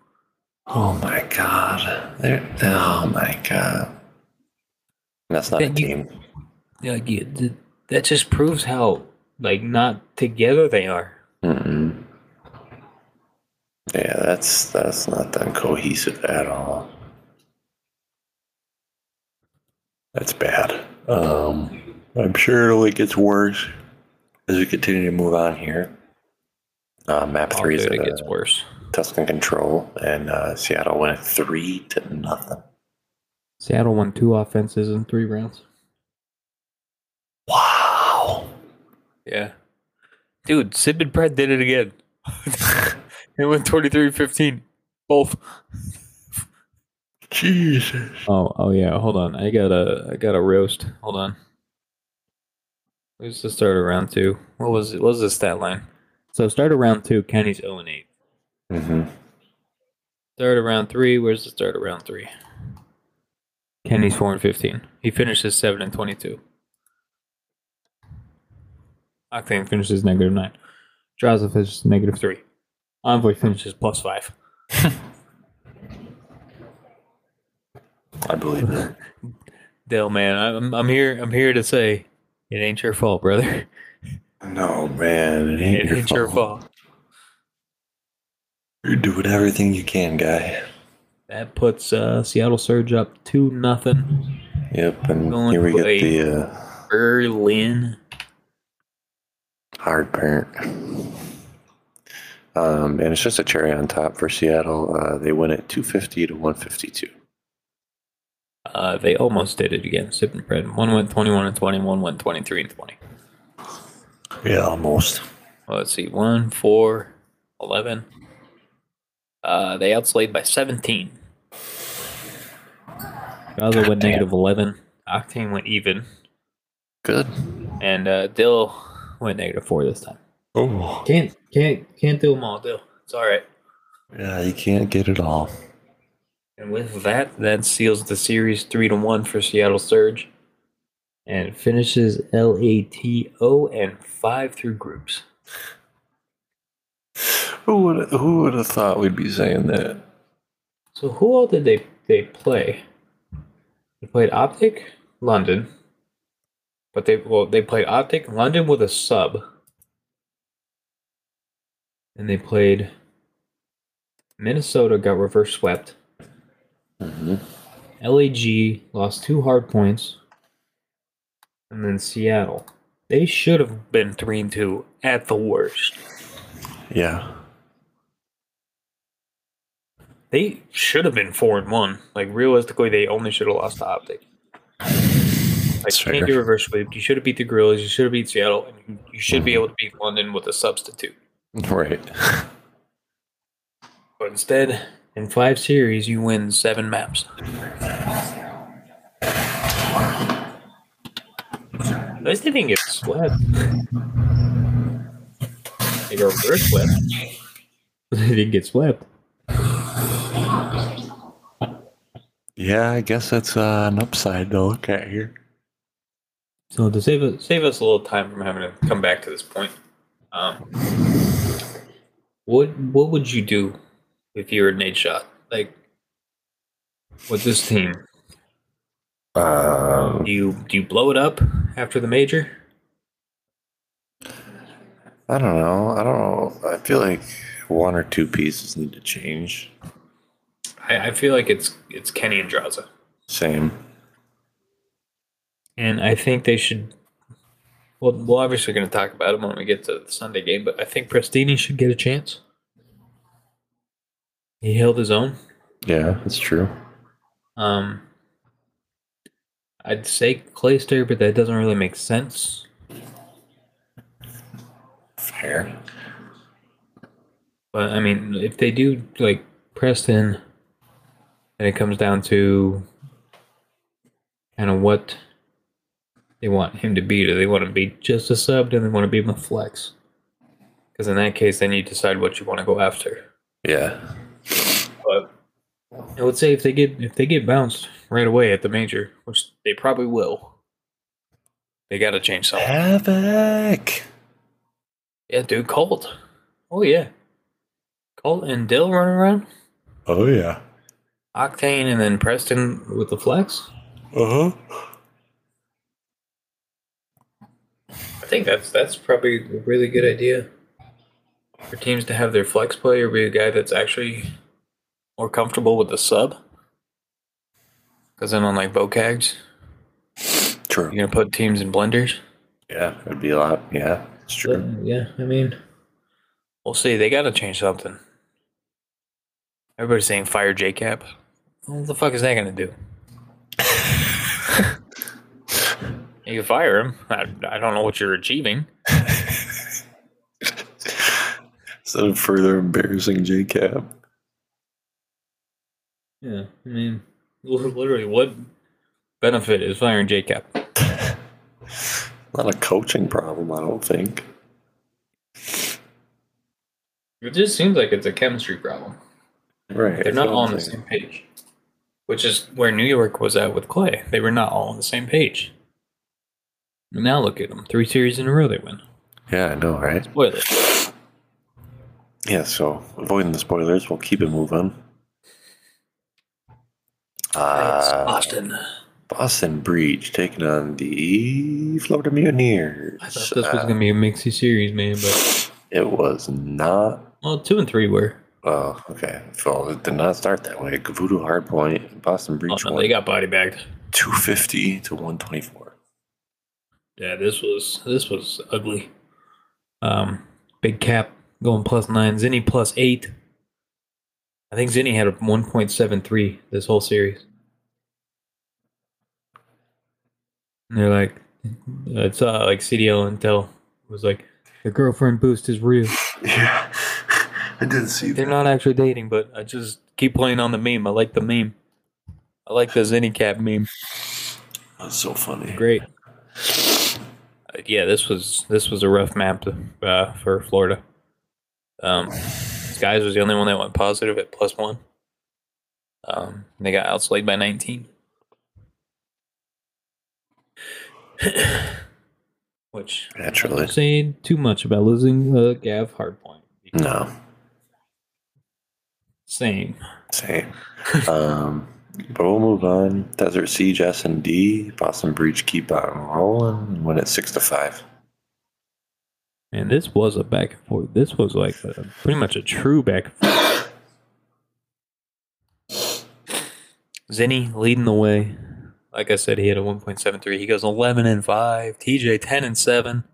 Speaker 1: Oh my god. They're, oh my god. That's not a
Speaker 2: That you-
Speaker 1: team.
Speaker 2: Yeah, Like you, that just proves how like not together they are.
Speaker 1: Mm-mm. Yeah, that's that's not that cohesive at all. That's bad. Um, I'm sure it only gets worse as we continue to move on here. Uh, map three is
Speaker 2: it gets worse.
Speaker 1: Tuscan control, and uh, Seattle went three to nothing.
Speaker 2: Seattle won two offenses in three rounds.
Speaker 1: Wow.
Speaker 2: Yeah. Dude, Sib and Pred did it again. they went 23-15. Both.
Speaker 1: Jesus.
Speaker 2: Oh, oh yeah. Hold on. I got a, I got a roast. Hold on. Where's the start of round two? What was it? What was the stat line? So start of round two, Kenny's 0 and 8.
Speaker 1: Mm-hmm.
Speaker 2: Start of round three. Where's the start of round three? Kenny's 4 and 15. He finishes 7 and 22. Octane finishes negative 9. Drazah finishes negative 3. Envoy finishes plus 5.
Speaker 1: I believe it.
Speaker 2: Dale, man, I'm, I'm here. I'm here to say it ain't your fault, brother.
Speaker 1: No, man, it ain't,
Speaker 2: It
Speaker 1: your,
Speaker 2: ain't your
Speaker 1: fault.
Speaker 2: fault.
Speaker 1: You're doing everything you can, guy.
Speaker 2: That puts uh, Seattle Surge up two nothing.
Speaker 1: Yep, and
Speaker 2: Going
Speaker 1: here we
Speaker 2: to
Speaker 1: get
Speaker 2: a-
Speaker 1: the uh,
Speaker 2: Berlin.
Speaker 1: hard parent. Um, and it's just a cherry on top for Seattle. Uh, they win it 250 to 152.
Speaker 2: Uh, they almost did it again. Sib and Pred. One went 21 and 20. One went 23 and 20.
Speaker 1: Yeah, almost.
Speaker 2: Well, let's see. 1, 4, 11. Uh, they outslayed by 17. Gaza went
Speaker 1: Goddamn.
Speaker 2: negative 11. Octane went even.
Speaker 1: Good.
Speaker 2: And uh, Dill went negative 4 this time.
Speaker 1: Oh.
Speaker 2: Can't can't can't do them all, Dill. It's all right.
Speaker 1: Yeah, you can't get it all.
Speaker 2: And with that, that seals the series three to one for Seattle Surge, and finishes LATO and five through groups.
Speaker 1: Who would who would have thought we'd be saying that?
Speaker 2: So who all did they they play? They played Optic, London, but they well they played Optic, London with a sub, and they played Minnesota got reverse swept.
Speaker 1: Mm-hmm.
Speaker 2: LAG lost two hard points. And then Seattle. They should have been 3 and 2 at the worst.
Speaker 1: Yeah.
Speaker 2: They should have been 4 and 1. Like, realistically, they only should have lost to Optic. Like, you can't do reverse sweep. You should have beat the Guerrillas. You should have beat Seattle. And you- should be mm-hmm. able to beat London with a substitute.
Speaker 1: Right.
Speaker 2: But instead, in five series, you win seven maps. At least they didn't get swept. They got reverse swept. They didn't get swept.
Speaker 1: Yeah, I guess that's uh, an upside to look at here.
Speaker 2: So to save us, save us a little time from having to come back to this point, um, what what would you do if you were an Nate Shot? Like with this team,
Speaker 1: Um,
Speaker 2: do you do you blow it up after the major?
Speaker 1: I don't know. I don't know. I feel like one or two pieces need to change.
Speaker 2: I, I feel like it's it's Kenny and Drazah,
Speaker 1: Same.
Speaker 2: and I think they should. Well, we're obviously going to talk about him when we get to the Sunday game, but I think Prestinni should get a chance. He held his own.
Speaker 1: Yeah, that's true.
Speaker 2: Um, I'd say Clayster, but that doesn't really make sense.
Speaker 1: Fair.
Speaker 2: But I mean, if they do like Preston, and it comes down to kind of what they want him to be. Do they want to be just a sub? Do they want to be a flex? Because in that case, then you decide what you want to go after.
Speaker 1: Yeah.
Speaker 2: But I would say if they get if they get bounced right away at the major, which they probably will, they got to change something.
Speaker 1: Havoc.
Speaker 2: Yeah, dude, Colt. Oh yeah, Colt and Dill running around.
Speaker 1: Oh yeah.
Speaker 2: Octane and then Preston with the flex.
Speaker 1: Uh huh.
Speaker 2: I think that's that's probably a really good idea for teams to have their flex player be a guy that's actually more comfortable with the sub. Because then on like Bocage,
Speaker 1: True.
Speaker 2: you're gonna put teams in blenders.
Speaker 1: Yeah, it'd be a lot. Yeah, it's
Speaker 2: But,
Speaker 1: true.
Speaker 2: yeah, I mean, we'll see. They got to change something. Everybody's saying fire JCap. What the fuck is that gonna do? you can fire him. I, I don't know what you're achieving.
Speaker 1: Instead of further embarrassing JCap.
Speaker 2: Yeah, I mean, literally, what benefit is firing JCap?
Speaker 1: Not a coaching problem, I don't think.
Speaker 2: It just seems like it's a chemistry problem.
Speaker 1: Right.
Speaker 2: They're not all on the same page, which is where New York was at with Clay. They were not all on the same page. And now look at them. Three series in a row they win.
Speaker 1: Yeah, I know, right?
Speaker 2: Spoilers.
Speaker 1: Yeah, so avoiding the spoilers, we'll keep it moving. Uh,
Speaker 2: Boston.
Speaker 1: Boston Breach taking on the Florida Mutineers.
Speaker 2: I thought this was
Speaker 1: Uh,
Speaker 2: going to be a mixy series, man, but,
Speaker 1: it was not.
Speaker 2: well, two and three were.
Speaker 1: Oh, okay. So it did not start that way. Voodoo Hardpoint, Boston
Speaker 2: Oh, no, they got body bagged.
Speaker 1: 250 to 124.
Speaker 2: Yeah, this was this was ugly. Um, big cap going plus nine. Zinni plus eight. I think Zinni had a one point seven three this whole series. And they're like, it's uh, like CDL Intel was like, the girlfriend boost is real.
Speaker 1: Yeah, I did see
Speaker 2: They're
Speaker 1: that.
Speaker 2: not actually dating, but I just keep playing on the meme. I like the meme. I like the Zinni cap meme.
Speaker 1: That's so funny.
Speaker 2: Great. Uh, yeah, this was this was a rough map uh, for Florida. Um, Skyz was the only one that went positive at plus one. Um, they got outslayed by nineteen. Which
Speaker 1: Naturally.
Speaker 2: I'm saying too much about losing uh, Gav Hardpoint.
Speaker 1: No,
Speaker 2: Same.
Speaker 1: same. um, but we'll move on. Desert Siege S and D. Boston Breach keep on rolling. Win it six to five.
Speaker 2: Man, this was a back and forth. This was like a, pretty much a true back and forth. Zinni leading the way. Like I said, he had a 1.73. He goes 11 and 5. TJ 10 and 7.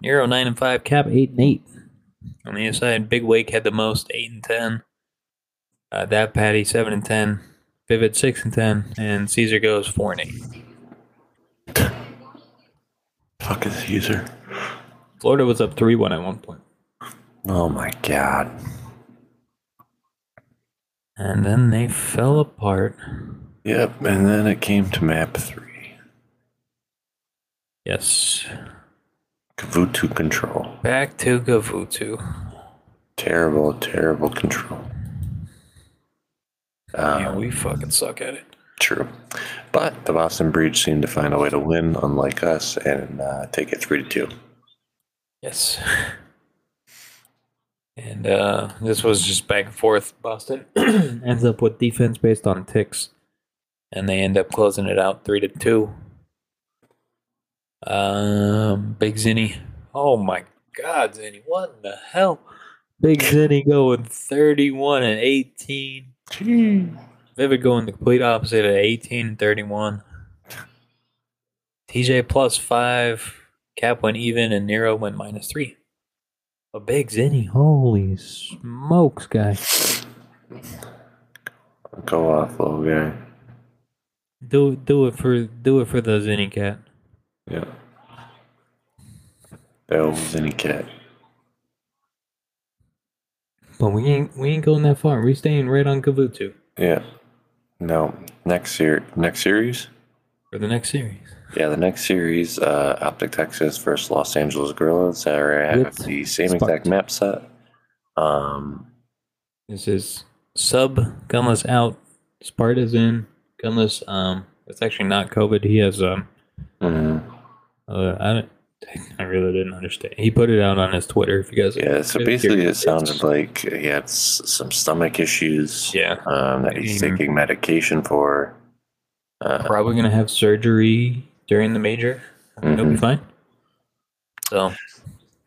Speaker 2: Nero 9 and 5. Cap 8 and 8. On the other side, Big Wake had the most 8 and 10. Uh, that Patty 7 and 10. Vivid 6 and 10. And Caesar goes 4 and 8.
Speaker 1: Fuck is user.
Speaker 2: Florida was up 3 1 at one point.
Speaker 1: Oh my god.
Speaker 2: And then they fell apart.
Speaker 1: Yep, and then it came to map three.
Speaker 2: Yes.
Speaker 1: Gavutu control.
Speaker 2: Back to Gavutu.
Speaker 1: Terrible, terrible control. Um,
Speaker 2: yeah, we fucking suck at it.
Speaker 1: True. But the Boston Breach seemed to find a way to win, unlike us, and uh, take it 3 to 2.
Speaker 2: Yes. And uh, this was just back and forth. Boston ends up with defense based on ticks, and they end up closing it out three to two. Um, Big Zinni. Oh my God, Zinni! What in the hell? Big Zinni going thirty-one and eighteen. Vivid going the complete opposite at 18 and 31. TJ plus five. Cap went even and Nero went minus three. A big Zinni. Holy smokes, guy.
Speaker 1: Go off, little guy.
Speaker 2: Do do it for do it for the Zinni cat.
Speaker 1: Yeah. That was any cat.
Speaker 2: But we ain't we ain't going that far. We staying right on Gavutu
Speaker 1: Yeah. No. Next year. Next series.
Speaker 2: for the next series.
Speaker 1: Yeah, the next series, uh, Optic Texas versus Los Angeles Guerrillas. I have
Speaker 2: With
Speaker 1: the same exact map set. Um,
Speaker 2: This is sub gunless out. Sparta's in gunless. Um, it's actually not COVID. He has um.
Speaker 1: mhm.
Speaker 2: Uh, I don't, I really didn't understand. He put it out on his Twitter. If you guys,
Speaker 1: yeah. So basically,
Speaker 2: you're-
Speaker 1: it sounded like he had s- some stomach issues.
Speaker 2: yeah,
Speaker 1: Um, that he's
Speaker 2: Mhm.
Speaker 1: taking medication for. Uh,
Speaker 2: probably gonna have surgery during the major. He'll be
Speaker 1: mhm.
Speaker 2: fine. So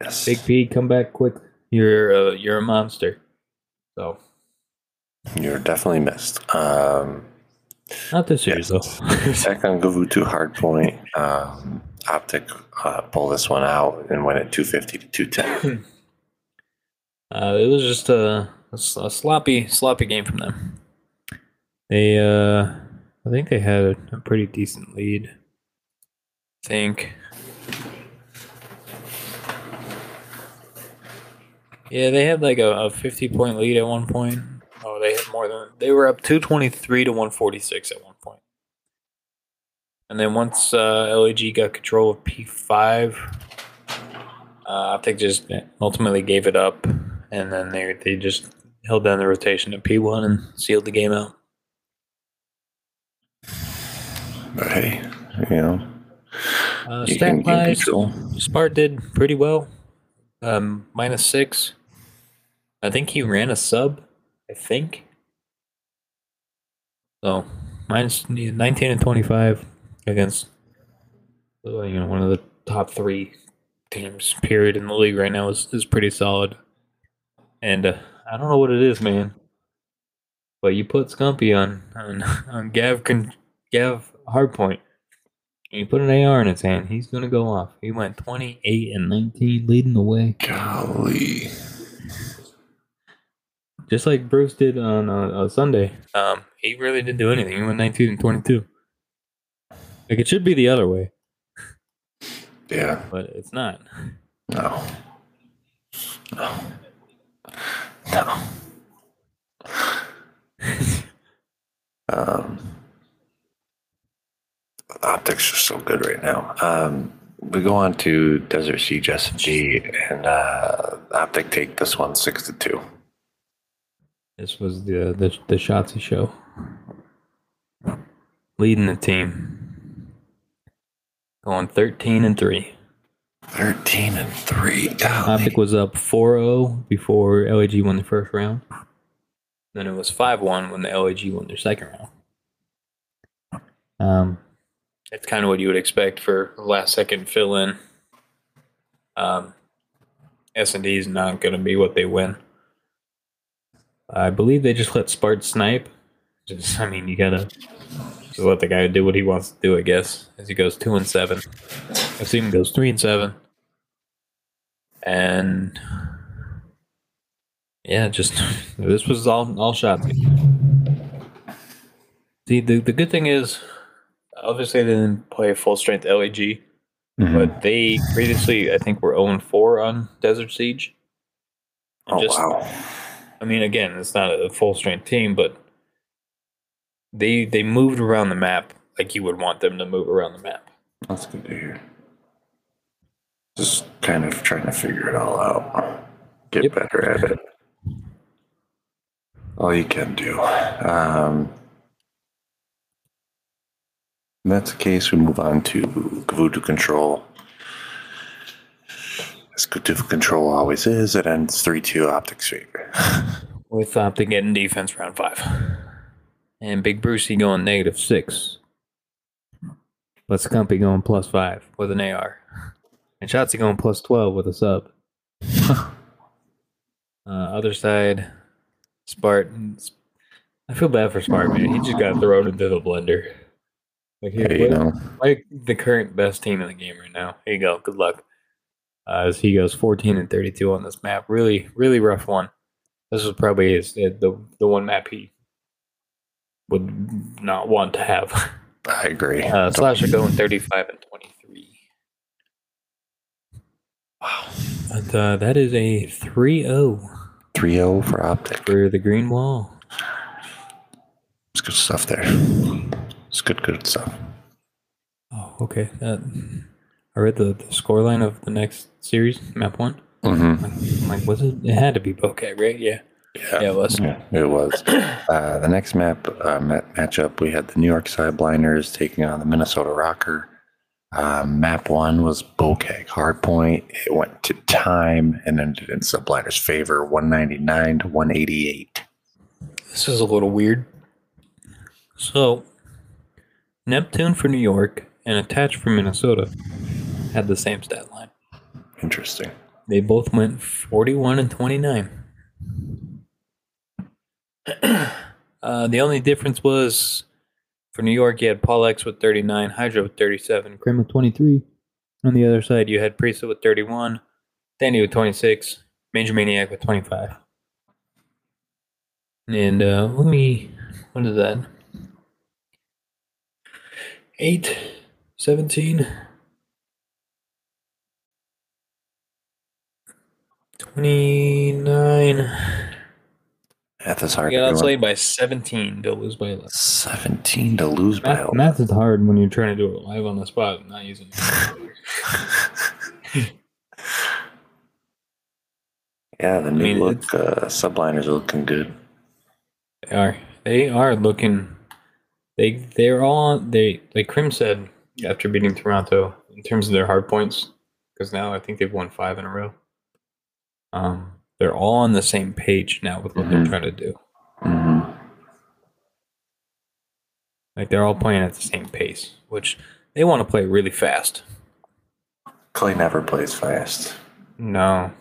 Speaker 1: Yes.
Speaker 2: Big P, come back quick. You're uh, you're a monster. So
Speaker 1: You're definitely missed. Um,
Speaker 2: not this series though.
Speaker 1: Back on Gavutu Hardpoint, um, Optic uh, pull this one out and went at 250 to 210.
Speaker 2: Uh, it was just a sloppy, sloppy game from them. They, uh, I think they had a, a pretty decent lead. I think. Yeah, they had like a, a 50 point lead at one point. Oh, they had more than. They were up 223 to 146 at one. And then once uh, LAG got control of P5, uh, Optic just ultimately gave it up, and then they they just held down the rotation at P1 and sealed the game out.
Speaker 1: but hey, you know,
Speaker 2: Uh,
Speaker 1: you
Speaker 2: stat wise. Spart did pretty well. Um, minus six. I think he ran a sub. I think. So minus nineteen and twenty-five against you know one of the top three teams period in the league right now is is pretty solid. And uh, I don't know what it is, man. But you put Scumpy on on on Gav Con- Gav Hardpoint. And you put an AR in his hand, he's gonna go off. He went 28 and 19, leading the way,
Speaker 1: Golly.
Speaker 2: just like Bruce did on uh, uh, Sunday. Um, he really didn't do anything. He went 19 and 22. Like it should be the other way,
Speaker 1: Yeah.
Speaker 2: but it's not.
Speaker 1: No. No. No. um, optics are so good right now. Um, we go on to Desert Siege SG, and uh, Optic take this one six to two.
Speaker 2: This was the the the Shotzi show, leading the team, going 13 and three.
Speaker 1: Thirteen and three. Golly.
Speaker 2: Optic was up 4-0 before LAG won the first round. Then it was 5-1 when the LAG won their second round. Um, it's kind of what you would expect for last second fill in. Um, S and D is not going to be what they win. I believe they just let Spart snipe. Just, I mean, you gotta just let the guy do what he wants to do, I guess. As he goes two and seven, I've seen him goes three and seven, and yeah, just this was all all shots. See, the the good thing is, obviously they didn't play full strength LAG,
Speaker 1: Mhm.
Speaker 2: but they previously I think were 0 4 on Desert Siege.
Speaker 1: Oh
Speaker 2: just-
Speaker 1: wow.
Speaker 2: I mean, again, it's not a full strength team, but they they moved around the map like you would want them to move around the map.
Speaker 1: That's good to hear. Just kind of trying to figure it all out. Get
Speaker 2: Yep.
Speaker 1: better at it. All you can do. Um, that's the case. We move on to Voodoo Control. As Voodoo Control always is, it ends 3 2 Optics favor.
Speaker 2: With Optic getting defense round five. And Big Brucey going negative six. But Scumpy going plus five with an AR. And Shotzi going plus 12 with a sub. uh, other side, Spartans. I feel bad for Spartan, man. He just got thrown into the blender. Like, he,
Speaker 1: Hey, you know,
Speaker 2: like the current best team in the game right now. Here you go. Good luck. Uh, as he goes 14 and 32 on this map. Really, really rough one. This was probably his, the the one map he would not want to have.
Speaker 1: I agree.
Speaker 2: Uh, Slasher going 35 and 23.
Speaker 1: Wow.
Speaker 2: But uh, that is a 3 0
Speaker 1: 3-0 for Optic.
Speaker 2: For the green wall.
Speaker 1: It's good stuff there. It's good, good stuff.
Speaker 2: Oh, okay. That, I read the, the scoreline of the next series, map one.
Speaker 1: Mm-hmm.
Speaker 2: I'm like, was it? It had to be Bocage, right? Yeah.
Speaker 1: Yeah.
Speaker 2: Yeah, it was.
Speaker 1: Yeah, it was. Uh, the next map uh, mat- matchup, we had the New York Subliners taking on the Minnesota Rokkr. Uh, map one was Bocage Hardpoint. It went to time and ended in Subliners' favor, 199 to 188.
Speaker 2: This is a little weird. So, Neptune for New York and Attach for Minnesota had the same stat line.
Speaker 1: Interesting.
Speaker 2: They both went 41 and 29. Uh, the only difference was for New York, you had Pollux with 39, Hydra with 37, Crim with 23. On the other side, you had Priest with 31, Danny with 26, Major Maniac with 25. And uh, let me, what is that? 8, 17, 29.
Speaker 1: Math is hard.
Speaker 2: Yeah, that's
Speaker 1: everyone.
Speaker 2: late by 17 to lose by 11.
Speaker 1: 17 to lose by
Speaker 2: Math, math is hard when you're trying to do it live on the spot, not using.
Speaker 1: Yeah, the new
Speaker 2: mean,
Speaker 1: look uh, subliners are looking good.
Speaker 2: They are. They are looking. They they're all they like. Crim said after beating Toronto in terms of their hard points, because now I think they've won five in a row. Um, they're all on the same page now with what they're
Speaker 1: Mhm.
Speaker 2: trying to do.
Speaker 1: hmm
Speaker 2: Like they're all playing at the same pace, which they want to play really fast.
Speaker 1: Clay never plays fast.
Speaker 2: No.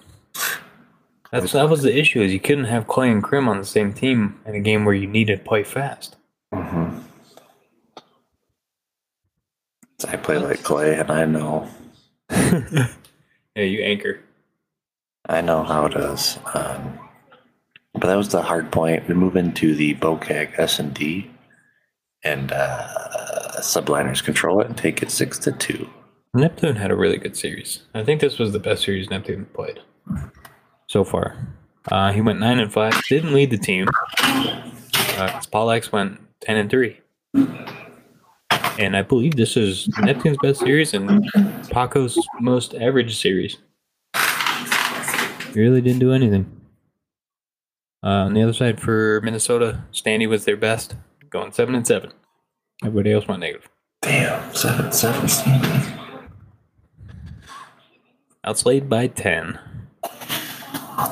Speaker 2: That's that was the issue is you couldn't have Clay and Crim on the same team in a game where you needed to play fast.
Speaker 1: hmm I play like Clay, and I know
Speaker 2: yeah, you anchor.
Speaker 1: I know how it is. Um, but that was the hard point. We move into the Bocage S and uh, subliners control it and take it six to two.
Speaker 2: Neptune had a really good series. I think this was the best series Neptune played so far. Uh, he went nine and five. Didn't lead the team. Uh, went ten and three. And I believe this is Neptune's best series and Paco's most average series. He really didn't do anything. Uh, on the other side for Minnesota, Standy was their best, going seven and seven. Everybody else went negative.
Speaker 1: Damn, seven, seven, seven.
Speaker 2: Outslayed by ten.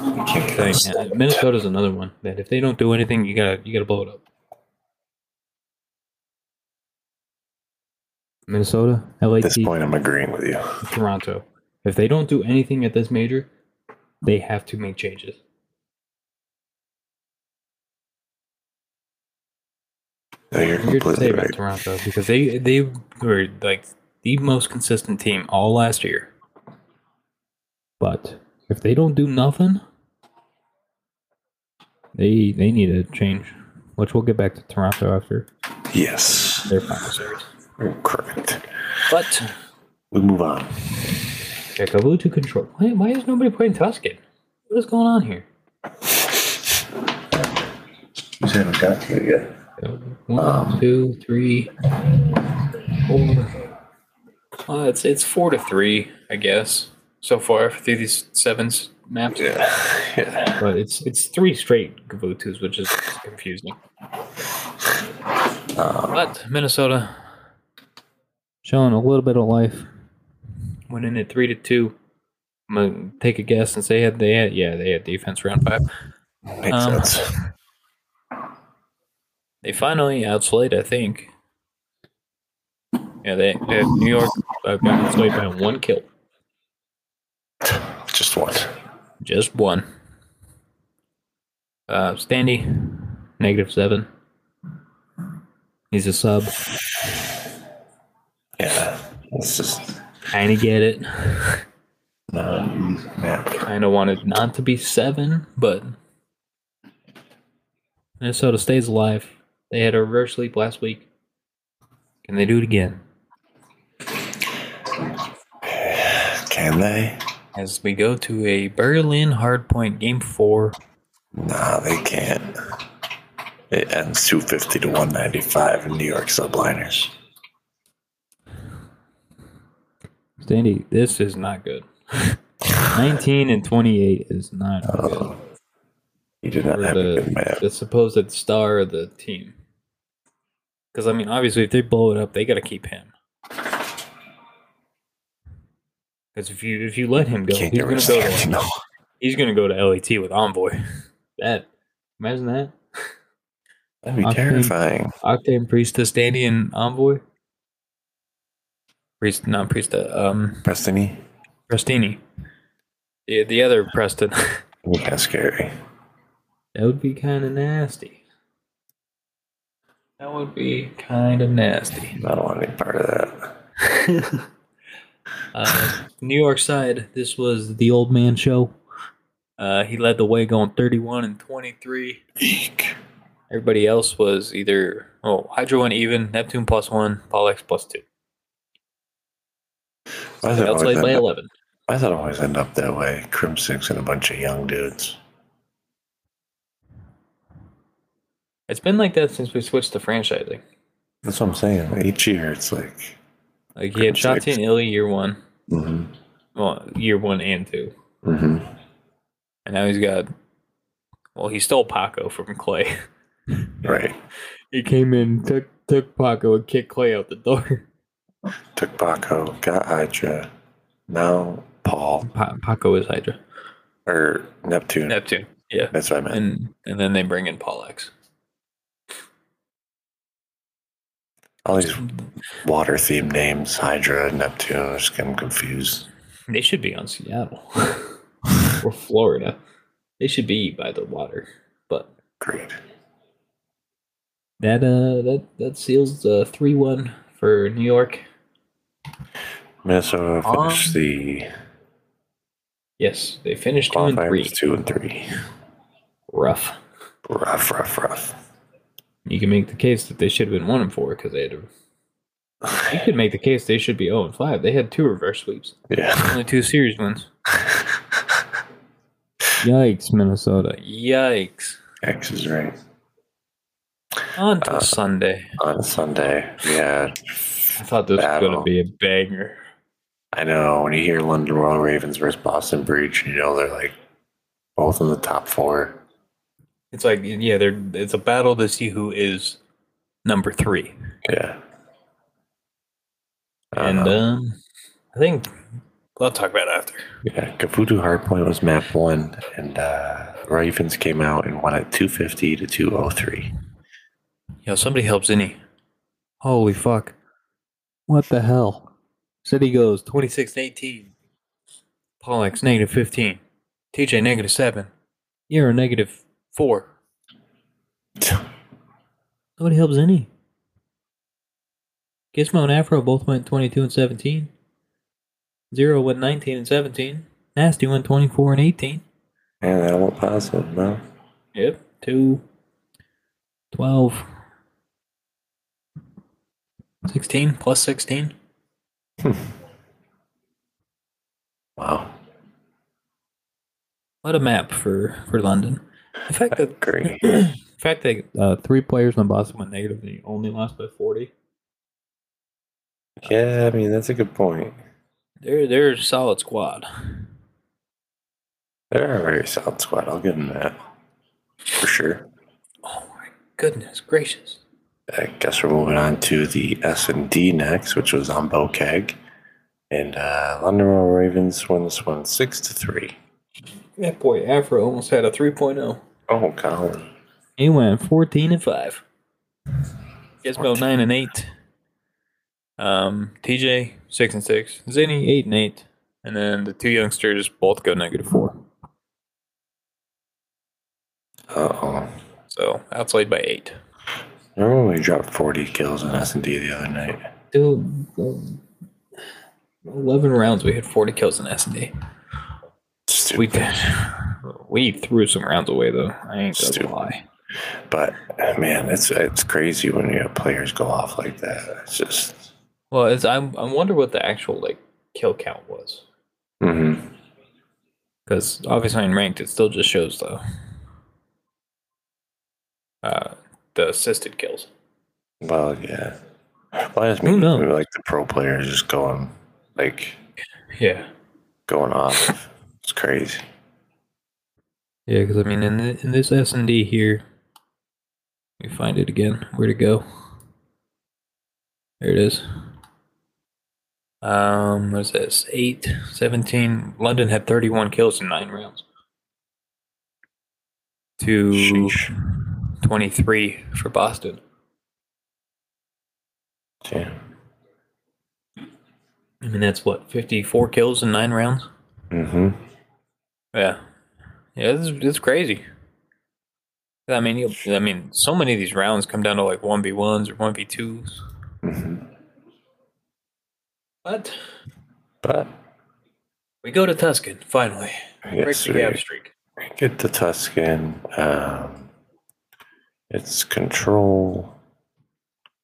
Speaker 1: You can't
Speaker 2: thing. Minnesota's another one that if they don't do anything, you gotta you gotta blow it up. Minnesota, LA.
Speaker 1: At
Speaker 2: LAT,
Speaker 1: this point, I'm agreeing with you.
Speaker 2: Toronto. If they don't do anything at this major, they have to make changes.
Speaker 1: No, you're
Speaker 2: Weird to say
Speaker 1: completely
Speaker 2: about. Toronto because they they were like the most consistent team all last year. But if they don't do nothing, they they need to change. Which we'll get back to Toronto after
Speaker 1: Yes,
Speaker 2: their final series.
Speaker 1: correct.
Speaker 2: But
Speaker 1: We move on.
Speaker 2: Yeah, Gavutu control. Why, why is nobody playing Tuscan? What is going on here?
Speaker 1: We haven't got to it yet.
Speaker 2: One, two, three, four. Well, it's it's four to three, I guess, so far through these sevens maps.
Speaker 1: Yeah, yeah.
Speaker 2: But it's it's three straight Gavutus, which is confusing. But Minnesota showing a little bit of life. Went in at three to two. I'm gonna take a guess and say had they had yeah they had defense round five.
Speaker 1: Makes
Speaker 2: Um,
Speaker 1: sense.
Speaker 2: They finally outslayed, I think. Yeah, they, they New York uh, got outslayed by one kill,
Speaker 1: Just one.
Speaker 2: just one. Uh, Standy, negative seven. He's a sub.
Speaker 1: Yeah, it's just
Speaker 2: Kind of get it.
Speaker 1: Um, easy map.
Speaker 2: Kind of wanted not to be seven, but Minnesota stays alive. They had a reverse sweep last week. Can they do it again?
Speaker 1: Can they?
Speaker 2: As we go to a Berlin hardpoint game four,
Speaker 1: Nah, they can't. It ends 250 to 195 in New York subliners.
Speaker 2: Standy, this is not good. 19 and 28 is not oh, good.
Speaker 1: Oh, he did not
Speaker 2: For
Speaker 1: have a good
Speaker 2: the,
Speaker 1: map.
Speaker 2: the supposed star of the team. Because, I mean, obviously, if they blow it up, they got to keep him. Because if you if you let him go,
Speaker 1: Can't
Speaker 2: he's gonna go. To,
Speaker 1: Santino.
Speaker 2: he's gonna go to LAT with Envoy. That imagine that.
Speaker 1: That'd be
Speaker 2: Octane.
Speaker 1: terrifying.
Speaker 2: Octane Priestess, Dandy, and Envoy. Priest, not Priesta. Um,
Speaker 1: Prestinni?
Speaker 2: Prestinni. The the other Preston.
Speaker 1: Yeah, scary.
Speaker 2: that would be kind of nasty. That would be kind of nasty.
Speaker 1: I don't want any part of that.
Speaker 2: uh, New York side, this was the old man show. Uh, he led the way going 31 and 23.
Speaker 1: Eek.
Speaker 2: Everybody else was either, oh, Hydra went even, Neptune plus one, Pollux plus two.
Speaker 1: Why thought it always
Speaker 2: Outside by
Speaker 1: end up,
Speaker 2: 11.
Speaker 1: why does it always end up that way? Crimsix and a bunch of young dudes.
Speaker 2: It's been like that since we switched to franchising.
Speaker 1: That's what I'm saying. Each year, it's like,
Speaker 2: Like he had
Speaker 1: Crim
Speaker 2: Shotzi and Illy year one,
Speaker 1: mm-hmm,
Speaker 2: well, year one and two.
Speaker 1: mm-hmm.
Speaker 2: And now he's got, well, he stole Paco from Clay.
Speaker 1: right.
Speaker 2: He came in, took took Paco and kicked Clay out the door.
Speaker 1: Took Paco, got Hydra, now Paul
Speaker 2: Pa- Paco is Hydra.
Speaker 1: or Neptune.
Speaker 2: Neptune. Yeah.
Speaker 1: That's what I meant.
Speaker 2: And and then they bring in Pollux.
Speaker 1: All these water themed names, Hydra, Neptune, I just get them confused.
Speaker 2: They should be on Seattle or Florida. They should be by the water. But
Speaker 1: Great.
Speaker 2: that uh that that seals the three one for New York.
Speaker 1: Minnesota finished
Speaker 2: Um,
Speaker 1: the
Speaker 2: Yes, they finished two and three.
Speaker 1: two and three.
Speaker 2: Rough.
Speaker 1: Rough, rough, rough.
Speaker 2: You can make the case that they should have been one and four because they had. A, you could make the case they should be zero and five. They had two reverse sweeps,
Speaker 1: Yeah.
Speaker 2: only two series wins. Yikes, Minnesota! Yikes.
Speaker 1: X is right.
Speaker 2: On to
Speaker 1: Uh,
Speaker 2: Sunday.
Speaker 1: On Sunday, yeah.
Speaker 2: I thought this was going to be a banger.
Speaker 1: I know when you hear London Royal Ravens versus Boston Breach, you know they're like both in the top four.
Speaker 2: It's like yeah, they're it's a battle to see who is number three,
Speaker 1: Yeah.
Speaker 2: and
Speaker 1: Uh,
Speaker 2: um, I think we'll talk about it after.
Speaker 1: yeah, Gavutu Hardpoint was map one, and uh, Ravens came out and won at 250 to 203.
Speaker 2: Yo, somebody helps Zinni. Holy fuck! What the hell? City goes twenty six eighteen. Pollux negative fifteen. TJ negative seven. You're a negative four. Nobody helps any. Gizmo and Afro both went 22 and 17. Zero went 19 and 17. Nasty went 24 and 18.
Speaker 1: And that won't pass positive, no.
Speaker 2: Yep. 2, 12, 16 plus 16.
Speaker 1: Wow.
Speaker 2: What a map for, for London. The fact that the fact that uh, three players on Boston went negative and they only lost by 40.
Speaker 1: Yeah, I mean that's a good point.
Speaker 2: They're they're a solid squad.
Speaker 1: They're a very solid squad. I'll give them that for sure.
Speaker 2: Oh my goodness gracious.
Speaker 1: I guess we're moving on to the S and D next, which was on Bocage, and uh, London Royal Ravens won this one six to three.
Speaker 2: That boy Afro almost had a 3.0.
Speaker 1: Oh, Colin.
Speaker 2: He went 14 and 5. Gizmo 9 and 8. Um, TJ 6 and 6. Zinni 8 and 8. And then the two youngsters both go negative 4.
Speaker 1: Uh oh.
Speaker 2: So outside by 8.
Speaker 1: Remember when we dropped forty kills in S and D the other night?
Speaker 2: Dude, um, 11 rounds we had 40 kills in S&D.
Speaker 1: Stupid.
Speaker 2: We did. We threw some rounds away though. I ain't gonna
Speaker 1: Stupid.
Speaker 2: lie.
Speaker 1: But man, it's it's crazy when you have players go off like that. It's just.
Speaker 2: Well, it's, I, I wonder what the actual like kill count was.
Speaker 1: Mm-hmm.
Speaker 2: Because obviously in ranked, it still just shows though. uh, the assisted kills.
Speaker 1: Well, yeah. Well, I just mean like the pro players just going like
Speaker 2: Yeah.
Speaker 1: going off. it's crazy.
Speaker 2: Yeah, because I mean, in the, in this S and D here, me find it again. Where to go? There it is. Um, what is this? 8, 17. London had 31 kills in nine rounds. To
Speaker 1: Sheesh.
Speaker 2: 23 for Boston.
Speaker 1: Yeah.
Speaker 2: I mean, that's what, 54 kills in nine rounds?
Speaker 1: Mm-hmm.
Speaker 2: Yeah. Yeah, it's, it's crazy. I mean, I mean, so many of these rounds come down to like 1v1s or 1v2s.
Speaker 1: Mm-hmm.
Speaker 2: But
Speaker 1: But
Speaker 2: we go to Tuscan, finally. Break
Speaker 1: yes,
Speaker 2: the
Speaker 1: we
Speaker 2: gap streak.
Speaker 1: get the Tuscan. Um, it's control.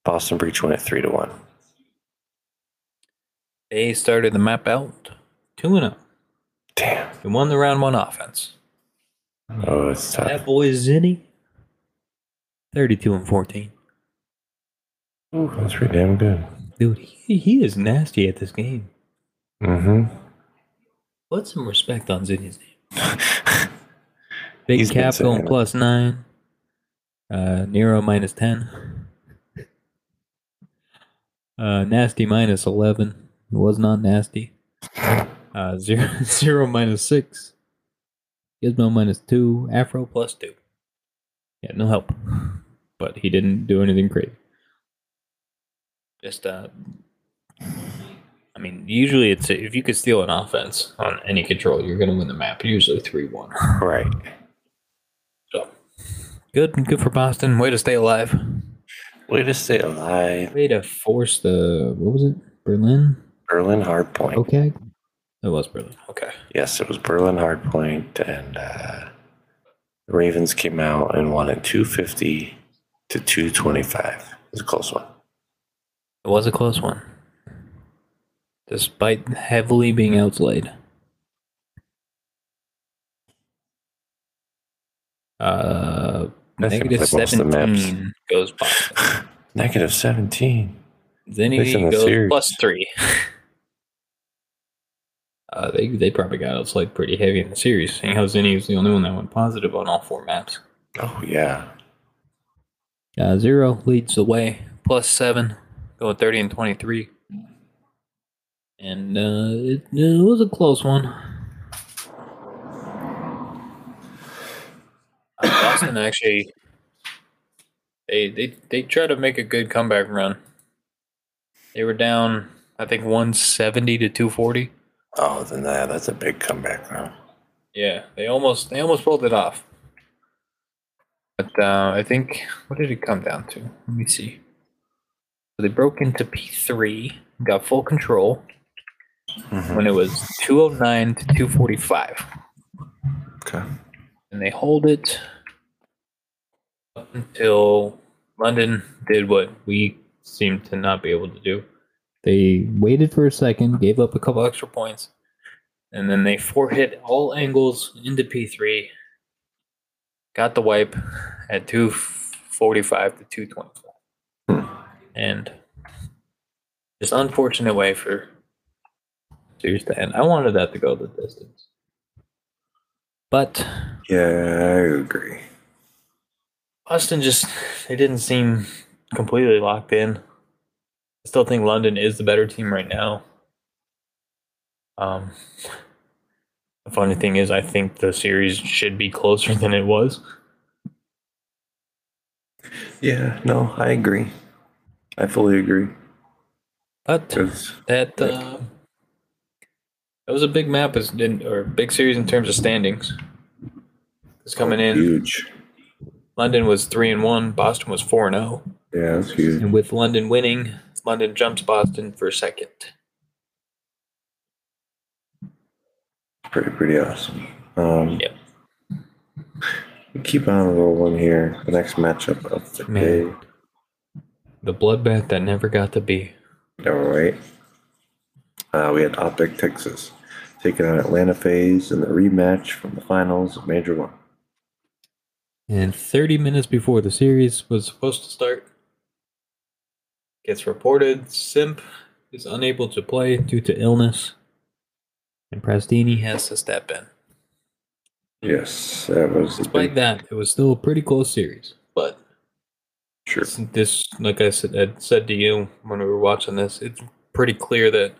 Speaker 1: Boston Breach went at three to one.
Speaker 2: They started the map out 2 0.
Speaker 1: Damn.
Speaker 2: They won the round one offense.
Speaker 1: Oh, it's tough.
Speaker 2: That boy Zinni, 32 and 14.
Speaker 1: Ooh, that's pretty damn good.
Speaker 2: Dude, he, he is nasty at this game.
Speaker 1: Mm-hmm.
Speaker 2: Put some respect on Zinni's name. Big
Speaker 1: He's
Speaker 2: Cap going plus 9. Uh, Nero minus 10. Uh, nasty minus 11. It was not nasty. Uh, zero, zero minus 6. Gizmo minus 2. Afro plus 2. Yeah, no help. But he didn't do anything crazy. Just, uh, I mean, usually it's if you could steal an offense on any control, you're going to win the map. Usually 3 1.
Speaker 1: Right.
Speaker 2: Good. Good for Boston. Way to stay alive.
Speaker 1: Way to stay alive.
Speaker 2: Way to force the, what was it? Berlin?
Speaker 1: Berlin Hardpoint.
Speaker 2: Okay. It was Berlin. Okay.
Speaker 1: Yes, it was Berlin Hardpoint, and uh, the Ravens came out and won at 250 to 225. It was a close one.
Speaker 2: It was a close one. Despite heavily being outplayed. Uh, negative
Speaker 1: like most of the maps.
Speaker 2: 17 goes Boston.
Speaker 1: Negative 17.
Speaker 2: Then he goes
Speaker 1: series.
Speaker 2: plus three. Uh, they they probably got outplayed pretty heavy in the series, seeing how Zinni was the only one that went positive on all four maps.
Speaker 1: Oh, yeah.
Speaker 2: Uh, zero leads the way, plus seven, going 30 and 23. And uh, it, it was a close one. Uh, Boston actually, they, they, they tried to make a good comeback run. They were down, I think, 170 to 240.
Speaker 1: Oh, then that, that's a big comeback run.
Speaker 2: Yeah, they almost they almost pulled it off. But uh, I think what did it come down to? Let me see. So they broke into P three, got full control
Speaker 1: Mhm.
Speaker 2: when it was two oh nine to two forty five,
Speaker 1: Okay.
Speaker 2: And they hold it up until London did what we seemed to not be able to do. They waited for a second, gave up a couple extra points, and then they four hit all angles into P3. Got the wipe at 245 to 225. Hmm. And just unfortunate way for series to end. I wanted that to go the distance. But
Speaker 1: Yeah, I agree.
Speaker 2: Austin just they didn't seem completely locked in. I still think London is the better team right now. Um, the funny thing is, I think the series should be closer than it was.
Speaker 1: Yeah, no, I agree. I fully agree.
Speaker 2: But that uh, that was a big map, as in, or big series in terms of standings. It's coming in.
Speaker 1: Huge.
Speaker 2: London was three and one. Boston was four and zero.
Speaker 1: Yeah, that's huge.
Speaker 2: And with London winning, London jumps Boston for second.
Speaker 1: Pretty, pretty awesome. Um,
Speaker 2: Yep.
Speaker 1: we Keep on rolling here. The next matchup of the
Speaker 2: Man.
Speaker 1: day.
Speaker 2: The bloodbath that never got to be.
Speaker 1: All right. Uh, we had Optic Texas taking on Atlanta FaZe in the rematch from the finals of Major One.
Speaker 2: And 30 minutes before the series was supposed to start, gets reported Simp is unable to play due to illness, and Prestinni has to step in.
Speaker 1: Yes, that was
Speaker 2: Despite
Speaker 1: big,
Speaker 2: that, it was still a pretty close series. But
Speaker 1: sure.
Speaker 2: this, like I said, I said to you when we were watching this, it's pretty clear that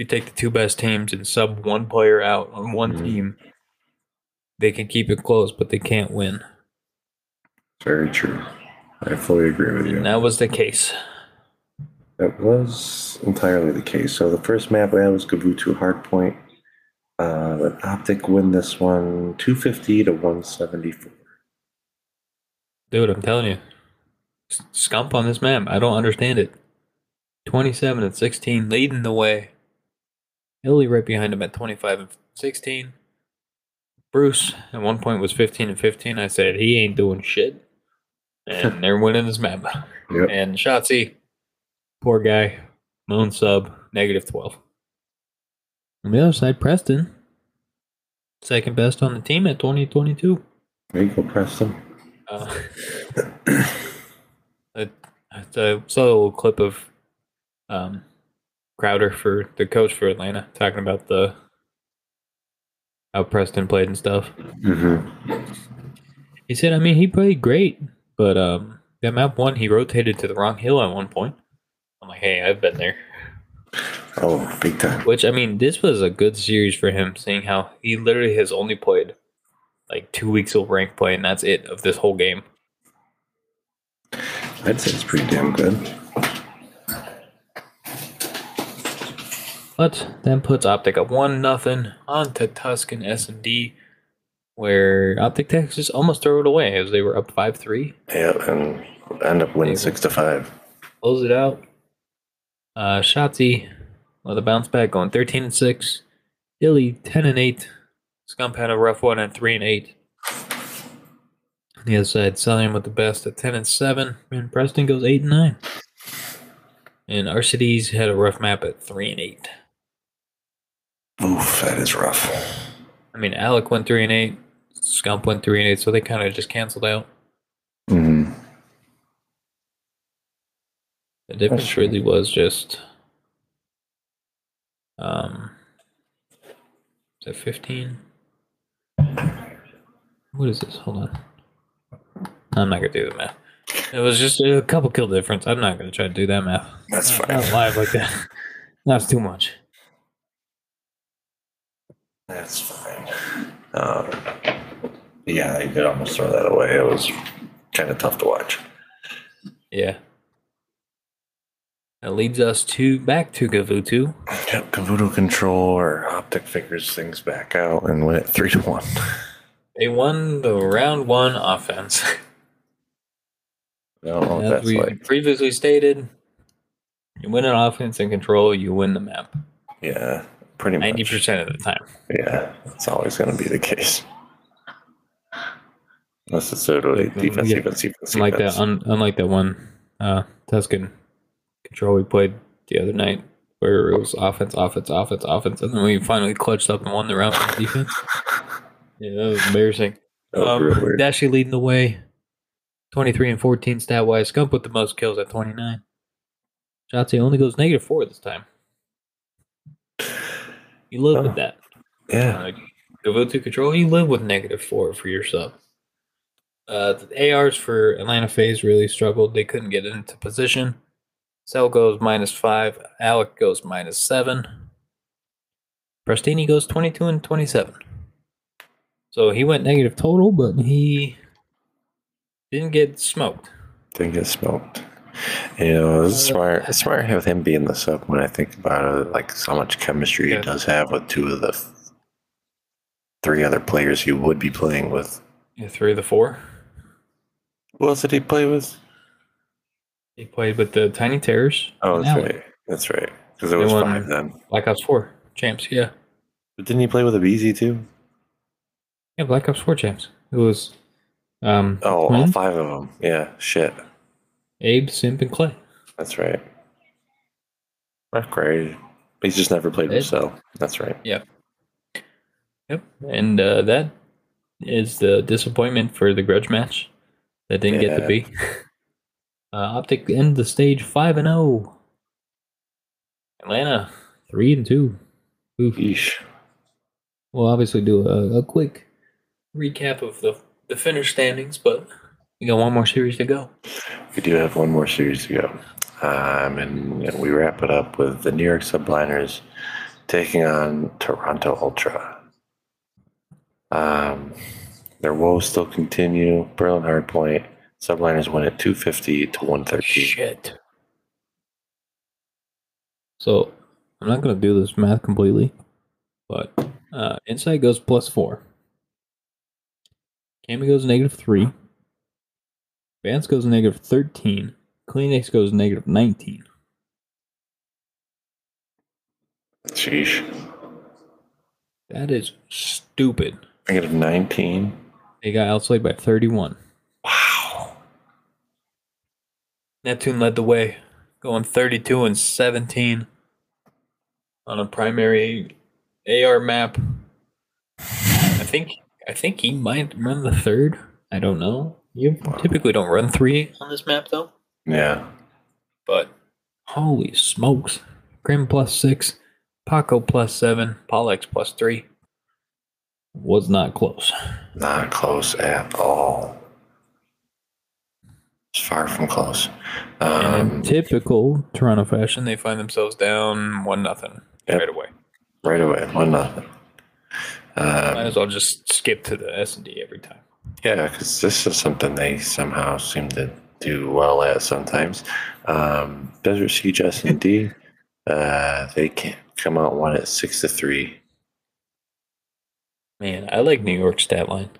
Speaker 2: you take the two best teams and sub one player out on one
Speaker 1: Mhm.
Speaker 2: team, they can keep it close, but they can't win.
Speaker 1: Very true. I fully agree with you.
Speaker 2: And that was the case.
Speaker 1: That was entirely the case. So the first map we had was Gavutu Hardpoint. Uh, but Optic win this one 250 to 174.
Speaker 2: Dude, I'm telling you, Scump on this map. I don't understand it. 27 and 16, leading the way. Illy right behind him at 25 and 16. Bruce at one point was 15 and 15. I said he ain't doing shit, and they're winning this map.
Speaker 1: Yep.
Speaker 2: And Shotzi, poor guy, moon sub negative 12. On the other side, Preston, second best on the team at 2022.
Speaker 1: There you go, Preston.
Speaker 2: Uh, I, I saw a little clip of um, Crowder for the coach for Atlanta talking about the how Preston played and stuff.
Speaker 1: Mm-hmm.
Speaker 2: He said, I mean, he played great, but um, that map one, he rotated to the wrong hill at one point. I'm like, hey, I've been there.
Speaker 1: Oh, big time.
Speaker 2: Which I mean, this was a good series for him, seeing how he literally has only played like two weeks of rank play, and that's it of this whole game.
Speaker 1: I'd say it's pretty damn good.
Speaker 2: But then puts Optic up one nothing onto Tuscan S and D, where Optic Texas almost throw it away as they were up five three.
Speaker 1: Yeah, and end up winning 6 to 5.
Speaker 2: Close it out. Uh, Shotzi with a bounce back going thirteen and six. Illy ten and eight. Scump had a rough one at three and eight. On the other side, Cellium with the best at ten and seven, and Preston goes eight and nine. And RCD's had a rough map at three and eight.
Speaker 1: Oof, that is rough.
Speaker 2: I mean, Alec went three and eight, Scump went three and eight, so they kind of just canceled out.
Speaker 1: Mm-hmm.
Speaker 2: The difference really was just, um, is that fifteen? What is this? Hold on. I'm not gonna do the math. It was just a couple kill difference. I'm not gonna try to do that math.
Speaker 1: That's fine.
Speaker 2: Not live like that. That's too much.
Speaker 1: That's fine. Um, yeah, I could almost throw that away. It was kind of tough to watch.
Speaker 2: Yeah. That leads us to back to Gavutu.
Speaker 1: Yep, Gavutu control or optic figures things back out and win it three to one.
Speaker 2: They won the round one offense.
Speaker 1: What
Speaker 2: As
Speaker 1: that's
Speaker 2: we
Speaker 1: like.
Speaker 2: previously stated, you win an offense and control, you win the map.
Speaker 1: Yeah, pretty much.
Speaker 2: Ninety percent of the time.
Speaker 1: Yeah, it's always going to be the case. Unless it's totally
Speaker 2: Like,
Speaker 1: defense,
Speaker 2: yeah,
Speaker 1: defense, defense,
Speaker 2: Unlike that, un, unlike that one uh, Tuscan control we played the other night, where it was offense, offense, offense, offense, and then we finally clutched up and won the round on defense. Yeah, that was embarrassing.
Speaker 1: That was
Speaker 2: Um. Dashy leading the way, twenty three and fourteen stat wise. Scump with the most kills at twenty nine. Shotzi only goes negative four this time. You live
Speaker 1: Oh.
Speaker 2: with that.
Speaker 1: yeah,
Speaker 2: Like, Gavutu control, you live with negative four for your sub. Uh, the ARs for Atlanta FaZe really struggled. They couldn't get into position. Cell goes minus five. Alec goes minus seven. Prestinni goes 22 and 27. So he went negative total, but he didn't get smoked.
Speaker 1: didn't get smoked. You know, it's smart. It's smart with him being the sub when I think about it. Like how much chemistry
Speaker 2: Yeah.
Speaker 1: he does have with two of the f- three other players he would be playing with.
Speaker 2: Yeah, three of the four.
Speaker 1: Who else did he play with?
Speaker 2: He played with the Tiny Terrors.
Speaker 1: Oh, that's right. That's right. Because it was five then.
Speaker 2: Black Ops 4 champs, yeah.
Speaker 1: But didn't he play with a BZ too?
Speaker 2: Yeah, Black Ops 4 champs. It was um,
Speaker 1: Oh, all five of them. Yeah, shit.
Speaker 2: Abe, Simp, and Clay.
Speaker 1: That's right. Not great. He's just never played Cell. That's right.
Speaker 2: Yep. Yep. And uh, that is the disappointment for the grudge match that didn't get to be. Uh, Optic end the stage five and zero. Atlanta three and two. Oof.
Speaker 1: Yeesh.
Speaker 2: We'll obviously do a, a quick recap of the the finish standings, but we got one more series to go.
Speaker 1: We do have one more series to go. Um, and, we wrap it up with the New York Subliners taking on Toronto Ultra. Um, their woes still continue. Berlin Hardpoint. Subliners win at 250 to 113.
Speaker 2: Shit. So I'm not gonna do this math completely, but uh, Insight goes plus four. Cammy goes negative three. Bance goes negative thirteen. CleanX goes negative nineteen.
Speaker 1: Sheesh.
Speaker 2: That is stupid.
Speaker 1: Negative 19.
Speaker 2: They got outslayed by thirty-one.
Speaker 1: Wow.
Speaker 2: Neptune led the way, going 32 and 17 on a primary AR map. I think I think he might run the third. I don't know. You typically don't run three on this map though.
Speaker 1: Yeah.
Speaker 2: But holy smokes. Crim plus six, Paco plus seven, Pollux plus three. Was not close.
Speaker 1: Not close at all. It's far from close.
Speaker 2: And in
Speaker 1: Um,
Speaker 2: typical Toronto fashion, they find themselves down one nothing
Speaker 1: Yep.
Speaker 2: right away.
Speaker 1: right away, one nothing.
Speaker 2: Might
Speaker 1: Um,
Speaker 2: as well just skip to the S and D every time.
Speaker 1: Yeah, because this is something they somehow seem to do well at sometimes. Um, Desert Siege S and D, uh, they can come out one at six to three.
Speaker 2: Man, I like New York's stat line.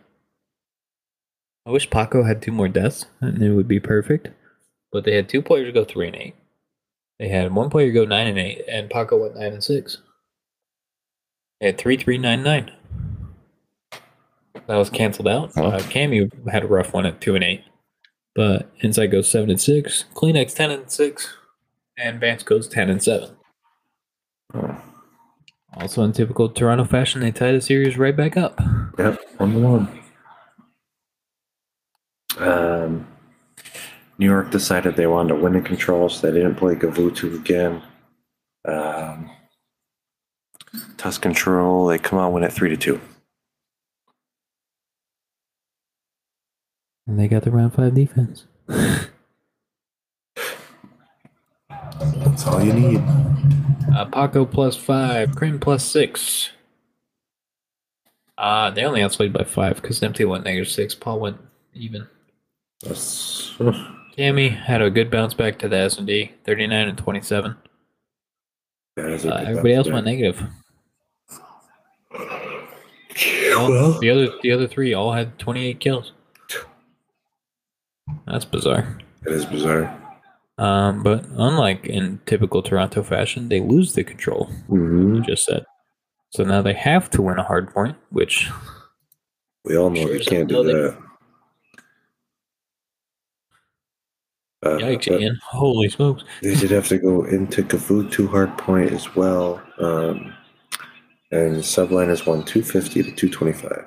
Speaker 2: I wish Paco had two more deaths, and it would be perfect. But they had two players go three and eight. They had one player go nine and eight, and Paco went nine and six. They had three three nine nine. That was canceled out.
Speaker 1: Huh.
Speaker 2: Uh, Cammy had a rough one at two and eight, but Insight goes seven and six. CleanX ten and six, and Bance goes ten and seven.
Speaker 1: Oh,
Speaker 2: Also in typical Toronto fashion, they tie the series right back up.
Speaker 1: Yep, one to one. Um, New York decided they wanted to win in control, so they didn't play Gavutu again. Um, Tusk control, they come out win at three to two.
Speaker 2: And they got the round five defense.
Speaker 1: That's all you need.
Speaker 2: Uh, Paco plus five, Crim plus six. Uh, they only outplayed by five because Empty went negative six. Paul went even.
Speaker 1: That's,
Speaker 2: Cammy had a good bounce back to the S and D, thirty nine and twenty seven.
Speaker 1: that is a
Speaker 2: Uh, everybody else
Speaker 1: bounce
Speaker 2: went negative.
Speaker 1: back. Well,
Speaker 2: The other the other three all had twenty eight kills. That's bizarre.
Speaker 1: it is bizarre.
Speaker 2: Um, but unlike in typical Toronto fashion, they lose the control.
Speaker 1: hmm
Speaker 2: You just said. So now they have to win a hard point, which
Speaker 1: We all know
Speaker 2: Sure
Speaker 1: they can't do that. Uh,
Speaker 2: yikes, Ian. Holy smokes.
Speaker 1: They did have to go into Gavutu hard point as well. Um, and Subliners won 250 to 225.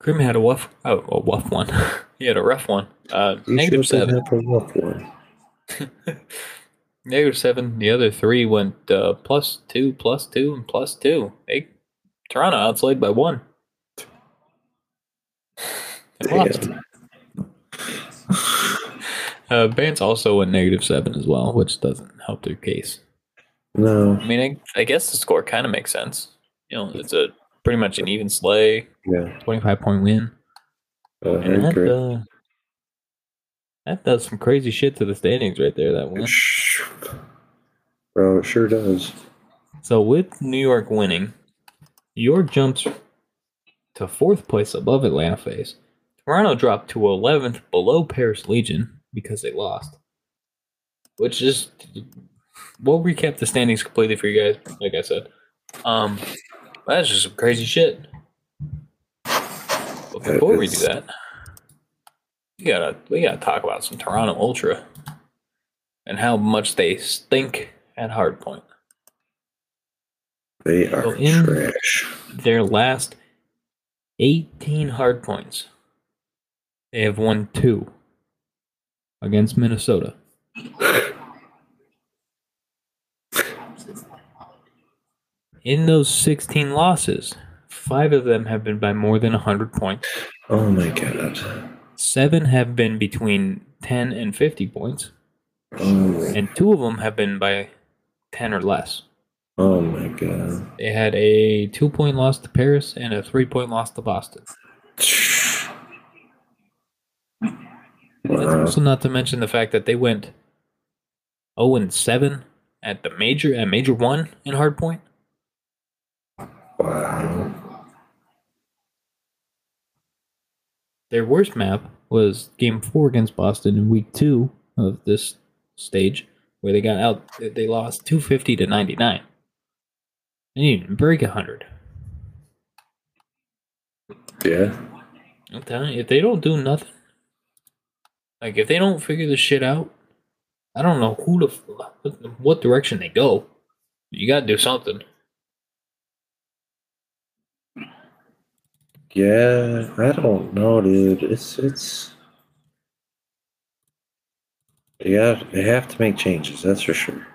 Speaker 2: Crim had a wuff, oh, a wuff one. he had a rough one. Uh, negative seven.
Speaker 1: rough one.
Speaker 2: Negative seven. The other three went uh, plus two, plus two, and plus two. They Toronto outslayed by one. They lost. Uh, Bance also went negative seven as well, which doesn't help their case.
Speaker 1: No,
Speaker 2: I mean, I, I guess the score kind of makes sense. You know, it's a pretty much an even slay,
Speaker 1: yeah,
Speaker 2: twenty-five point win,
Speaker 1: uh,
Speaker 2: and that, uh, that does some crazy shit to the standings right there. That win.
Speaker 1: Bro, it sure does.
Speaker 2: So with New York winning, York jumps to fourth place above Atlanta FaZe. Toronto dropped to 11th below Paris Legion because they lost. Which is, we'll recap the standings completely for you guys, like I said. Um, that's just some crazy shit. But before we do that, we gotta we gotta talk about some Toronto Ultra and how much they stink at hardpoint.
Speaker 1: They are
Speaker 2: So in-
Speaker 1: trash.
Speaker 2: Their last 18 hard points, they have won two against Minnesota. In those 16 losses, five of them have been by more than 100 points.
Speaker 1: Oh my god.
Speaker 2: Seven have been between 10 and 50 points,
Speaker 1: Oh,
Speaker 2: and two of them have been by 10 or less.
Speaker 1: oh my god.
Speaker 2: They had a two point loss to Paris and a three point loss to Boston.
Speaker 1: Wow.
Speaker 2: also not to mention the fact that they went 0 and 7 at the major at major one in hardpoint.
Speaker 1: Wow.
Speaker 2: Their worst map was game four against Boston in week two of this stage, where they got out they lost 250 to 99. They didn't even break 100.
Speaker 1: Yeah.
Speaker 2: I'm telling you, if they don't do nothing, like if they don't figure this shit out, I don't know who to, what direction they go. You gotta do something.
Speaker 1: Yeah, I don't know, dude. It's it's yeah, they have to make changes, that's for sure.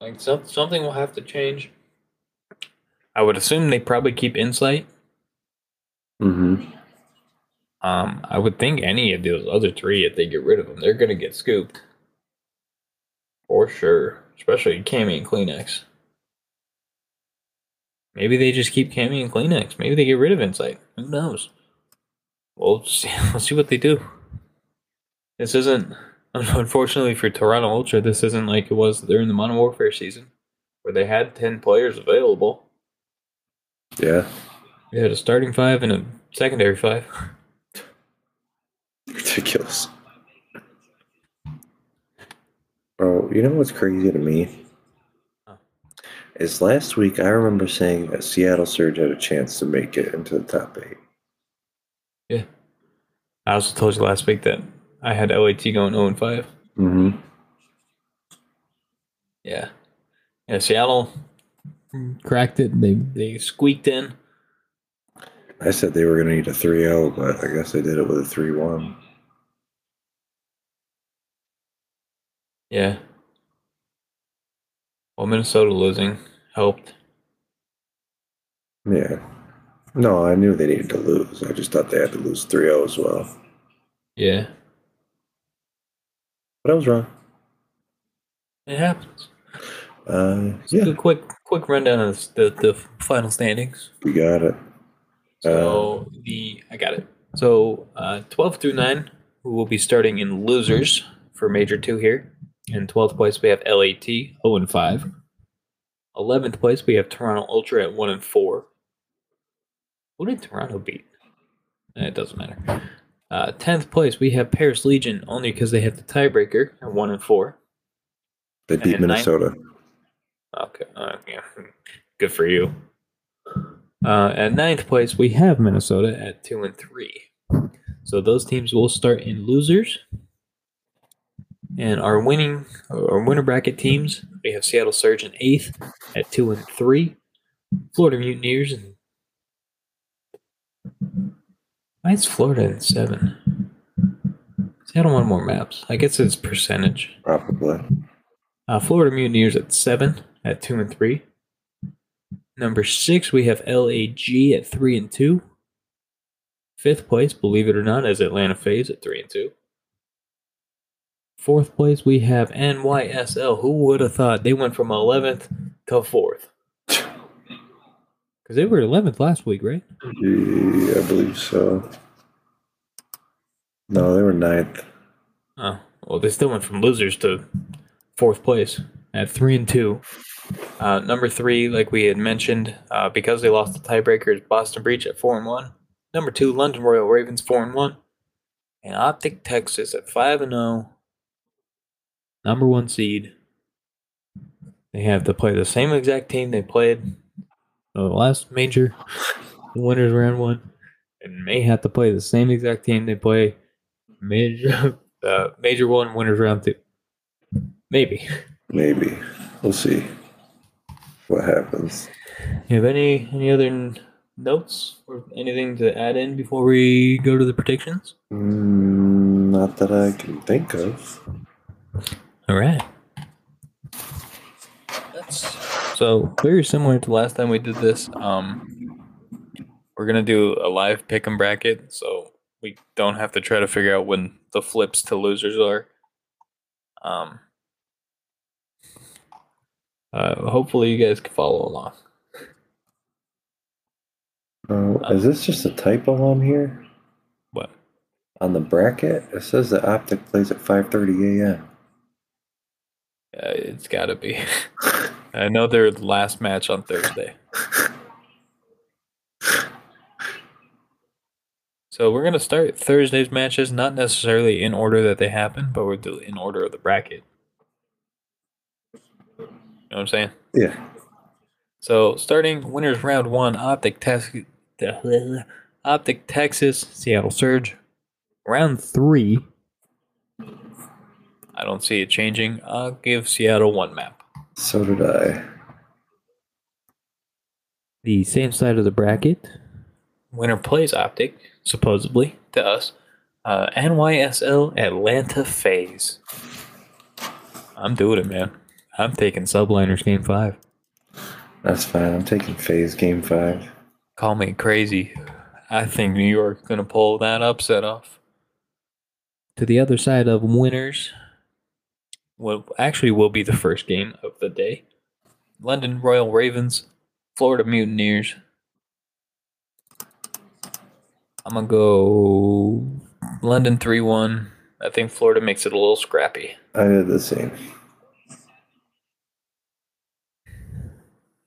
Speaker 2: Like some, something will have to change. I would assume they probably keep insight.
Speaker 1: Mm-hmm.
Speaker 2: Um, I would think any of those other three, if they get rid of them, they're gonna get scooped for sure. Especially Cammy and CleanX. Maybe they just keep Cammy and CleanX. Maybe they get rid of Insight. Who knows? We'll see. We'll see what they do. This isn't, unfortunately for Toronto Ultra, this isn't like it was during the Modern Warfare season, where they had ten players available.
Speaker 1: Yeah.
Speaker 2: They had a starting five and a secondary five.
Speaker 1: Ridiculous. Bro, you know what's crazy to me? Is last week I remember saying that Seattle Surge had a chance to make it into the top eight.
Speaker 2: Yeah. I also told you last week that I had LAT going 0 and 5.
Speaker 1: Mm-hmm.
Speaker 2: Yeah. Yeah, Seattle cracked it. They they squeaked in.
Speaker 1: I said they were going to need a 3 0, but I guess they did it with a 3 1.
Speaker 2: Yeah. Well, Minnesota losing helped.
Speaker 1: Yeah. No, I knew they needed to lose. I just thought they had to lose 3 0 as well.
Speaker 2: Yeah.
Speaker 1: But I was wrong.
Speaker 2: It happens.
Speaker 1: Uh, yeah,
Speaker 2: quick quick rundown of the, the final standings.
Speaker 1: we got it.
Speaker 2: So the I got it. So uh, 12 through 9, who will be starting in losers for Major 2 here. In 12th place, we have LAT, 0 and 5. 11th place, we have Toronto Ultra at 1 and 4. Who did Toronto beat? Eh, It doesn't matter. Uh, 10th place, we have Paris Legion, only because they have the tiebreaker at 1 and 4.
Speaker 1: They beat
Speaker 2: and ninth-
Speaker 1: Minnesota.
Speaker 2: Okay. Uh, yeah. Good for you. Uh, at ninth place, we have Minnesota at two and three. So those teams will start in losers. And our winning, our winner bracket teams, we have Seattle Surge in eighth at two and three. Florida Mutineers and why is Florida in seven? Seattle won more maps. I guess it's percentage.
Speaker 1: Probably.
Speaker 2: Uh, Florida Mutineers at seven at two and three. Number six, we have LAG at three and two. Fifth place, believe it or not, is Atlanta FaZe at three and two. Fourth place, we have NYSL. Who would have thought they went from eleventh to fourth? Because they were eleventh last week, right?
Speaker 1: Yeah, I believe so. No, they were ninth.
Speaker 2: Oh, well, they still went from losers to fourth place at three and two. Uh, number three, like we had mentioned, uh, because they lost the tiebreakers, Boston Breach at four and one. Number two, London Royal Ravens four and one, and Optic Texas at five and zero. Number one seed. They have to play the same exact team they played the last major, the winners round one, and may have to play the same exact team they play major uh, major one winners round two. Maybe.
Speaker 1: Maybe. We'll see. what happens.
Speaker 2: You have any any other n- notes or anything to add in before we go to the predictions?
Speaker 1: Mm, not that I can think of.
Speaker 2: All right. That's so very similar to last time we did this. Um, we're gonna do a live pick 'em bracket, so we don't have to try to figure out when the flips to losers are. Um, uh, hopefully you guys can follow along.
Speaker 1: Oh, is this just a typo on here?
Speaker 2: What?
Speaker 1: On the bracket, it says that Optic plays at 5:30 a.m.
Speaker 2: Uh, it's got to be. I know their last match on Thursday. So we're gonna start Thursday's matches, not necessarily in order that they happen, but we're in order of the bracket. You know what I'm saying?
Speaker 1: Yeah.
Speaker 2: So starting winners round one, Optic Texas, Optic Texas, Seattle Surge. Round three, I don't see it changing. I'll give Seattle one map.
Speaker 1: So did I.
Speaker 2: The same side of the bracket. Winner plays Optic, supposedly to us. Uh, NYSL Atlanta FaZe. I'm doing it, man. I'm taking Subliners Game Five.
Speaker 1: That's fine. I'm taking FaZe Game Five.
Speaker 2: Call me crazy. I think New York's gonna pull that upset off. To the other side of winners, what actually will be the first game of the day. London Royal Ravens, Florida Mutineers. I'm gonna go London 3 1. I think Florida makes it a little scrappy.
Speaker 1: I did the same.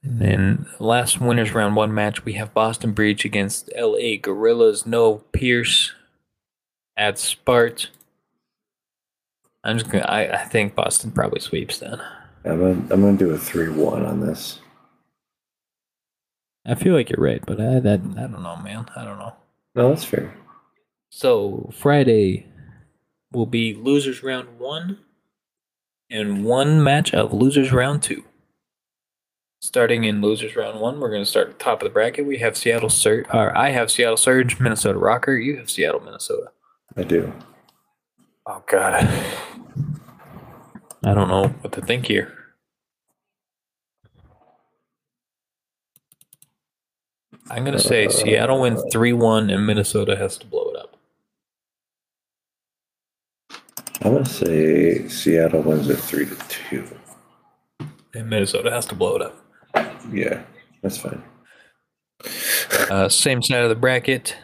Speaker 2: And then last winners round one match, we have Boston Breach against LA Guerrillas. No Pierce at Spart. I'm just gonna. I, I think Boston probably sweeps then.
Speaker 1: I'm gonna, I'm gonna do a three-one on this.
Speaker 2: I feel like you're right, but I that I don't know, man. I don't know.
Speaker 1: No, that's fair.
Speaker 2: So Friday will be losers round one, and one match of losers round two. Starting in losers round one, we're going to start at the top of the bracket. We have Seattle Surge, or I have Seattle Surge, Minnesota Rokkr. You have Seattle, Minnesota.
Speaker 1: I do.
Speaker 2: Oh God, I don't know what to think here. I'm gonna say Seattle wins three one, and Minnesota has to blow it up.
Speaker 1: I'm gonna say Seattle wins at three to two.
Speaker 2: And Minnesota has to blow it up.
Speaker 1: Yeah, that's fine.
Speaker 2: Uh, same side of the bracket.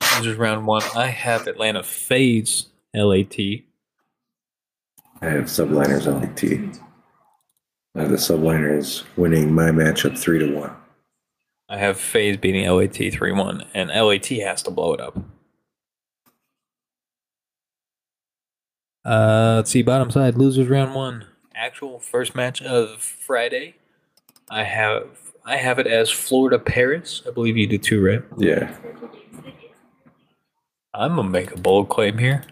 Speaker 2: This is round one. I have Atlanta fades LAT.
Speaker 1: I have subliners LT. I have the subliners winning my matchup three to one.
Speaker 2: I have FaZe beating LAT 3 1, and LAT has to blow it up. Uh, let's see, bottom side, losers round one. Actual first match of Friday. I have I have it as Florida Paris. I believe you do too, right?
Speaker 1: Yeah.
Speaker 2: I'm gonna make a bold claim here.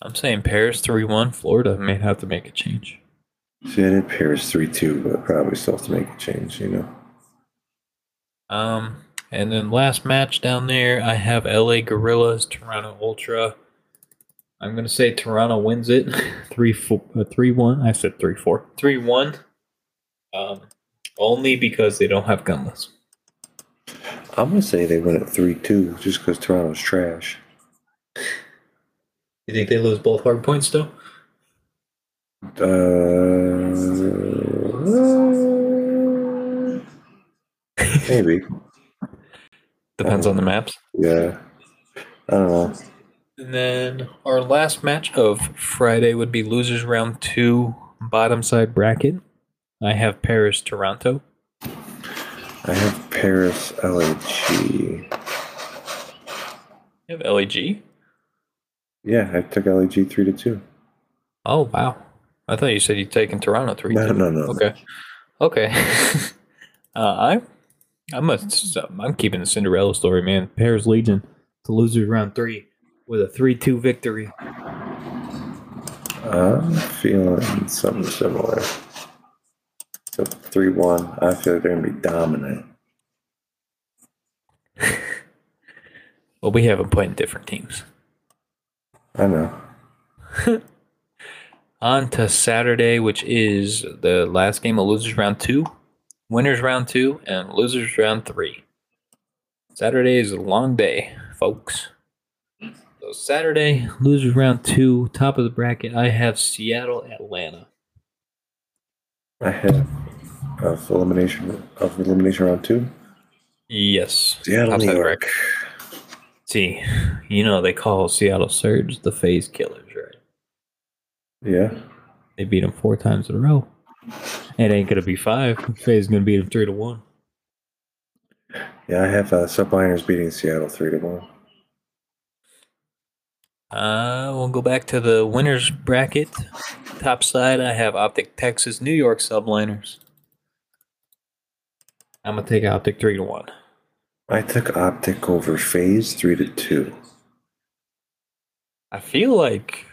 Speaker 2: I'm saying Paris 3 1. Florida may have to make a change.
Speaker 1: See, I did Paris three two, but probably still have to make a change. You know.
Speaker 2: Um, and then last match down there, I have LA Guerrillas, Toronto Ultra. I'm gonna say Toronto wins it, three four, uh, three one. I said three four, three one. Um, only because they don't have gunless.
Speaker 1: I'm gonna say they win at three two, just because Toronto's trash.
Speaker 2: You think they lose both hard points though?
Speaker 1: Uh, maybe.
Speaker 2: Depends on the maps.
Speaker 1: Yeah. I don't know.
Speaker 2: And then our last match of Friday would be losers round two, bottom side bracket. I have Paris Toronto.
Speaker 1: I have Paris LAG.
Speaker 2: You have LAG.
Speaker 1: Yeah, I took LAG three to two.
Speaker 2: Oh wow! I thought you said you'd taken Toronto three.
Speaker 1: No,
Speaker 2: two.
Speaker 1: no, no.
Speaker 2: Okay, okay. uh, I, I'm a, I'm keeping the Cinderella story, man. Paris Legion to losers round three with a three-two victory.
Speaker 1: I'm feeling something similar. So three one. I feel like they're gonna be dominant.
Speaker 2: Well, we have them playing different teams.
Speaker 1: I know.
Speaker 2: On to Saturday, which is the last game of losers round two, winners round two, and losers round three. Saturday is a long day, folks. So Saturday, losers round two, top of the bracket. I have Seattle, Atlanta.
Speaker 1: I have of elimination of elimination round two.
Speaker 2: Yes.
Speaker 1: Seattle, New York.
Speaker 2: See, you know they call Seattle Surge the FaZe killers, right?
Speaker 1: Yeah.
Speaker 2: They beat them four times in a row. It ain't gonna be five. FaZe is gonna beat them three to one.
Speaker 1: Yeah, I have uh, subliners beating Seattle three to one.
Speaker 2: Uh, we'll go back to the winners bracket. Top side, I have Optic Texas, New York subliners. I'm gonna take Optic three to one.
Speaker 1: I took optic over FaZe three to two.
Speaker 2: I feel like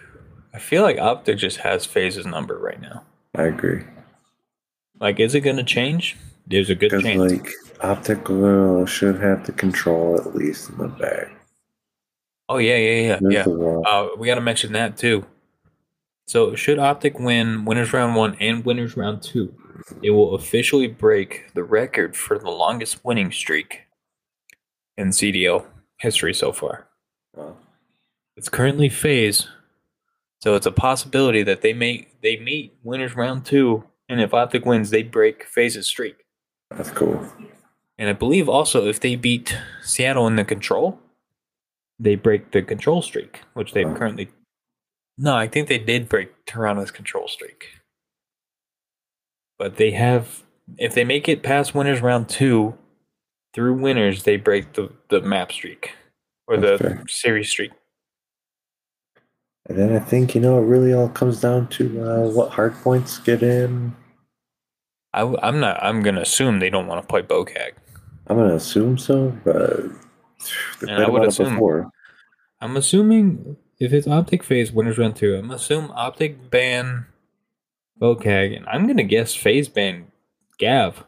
Speaker 2: I feel like Optic just has FaZe's number right now.
Speaker 1: I agree.
Speaker 2: Like, is it gonna change? There's a good chance.
Speaker 1: like optic uh, should have the control at least in the bag.
Speaker 2: oh yeah, yeah, yeah, yeah. Uh, we got to mention that too. So, should Optic win winners round one and winners round two, it will officially break the record for the longest winning streak in CDL history so far.
Speaker 1: Oh,
Speaker 2: It's currently FaZe, so it's a possibility that they may they meet winners round two, and if Optic wins, they break FaZe's streak.
Speaker 1: that's cool.
Speaker 2: And I believe also if they beat Seattle in the control, they break the control streak, which they've
Speaker 1: Oh.
Speaker 2: currently. No, I think they did break Toronto's control streak. But they have, if they make it past winners round two, through winners, they break the, the map streak or the
Speaker 1: fair.
Speaker 2: series streak.
Speaker 1: And then I think you know it really all comes down to uh, what hard points get in.
Speaker 2: I, am not. I'm gonna assume they don't want to play Bocage.
Speaker 1: I'm gonna assume so, but
Speaker 2: I would assume.
Speaker 1: Before.
Speaker 2: I'm assuming if it's Optic FaZe winners run through. I'm assume Optic ban Bocage, and I'm gonna guess FaZe ban Gav.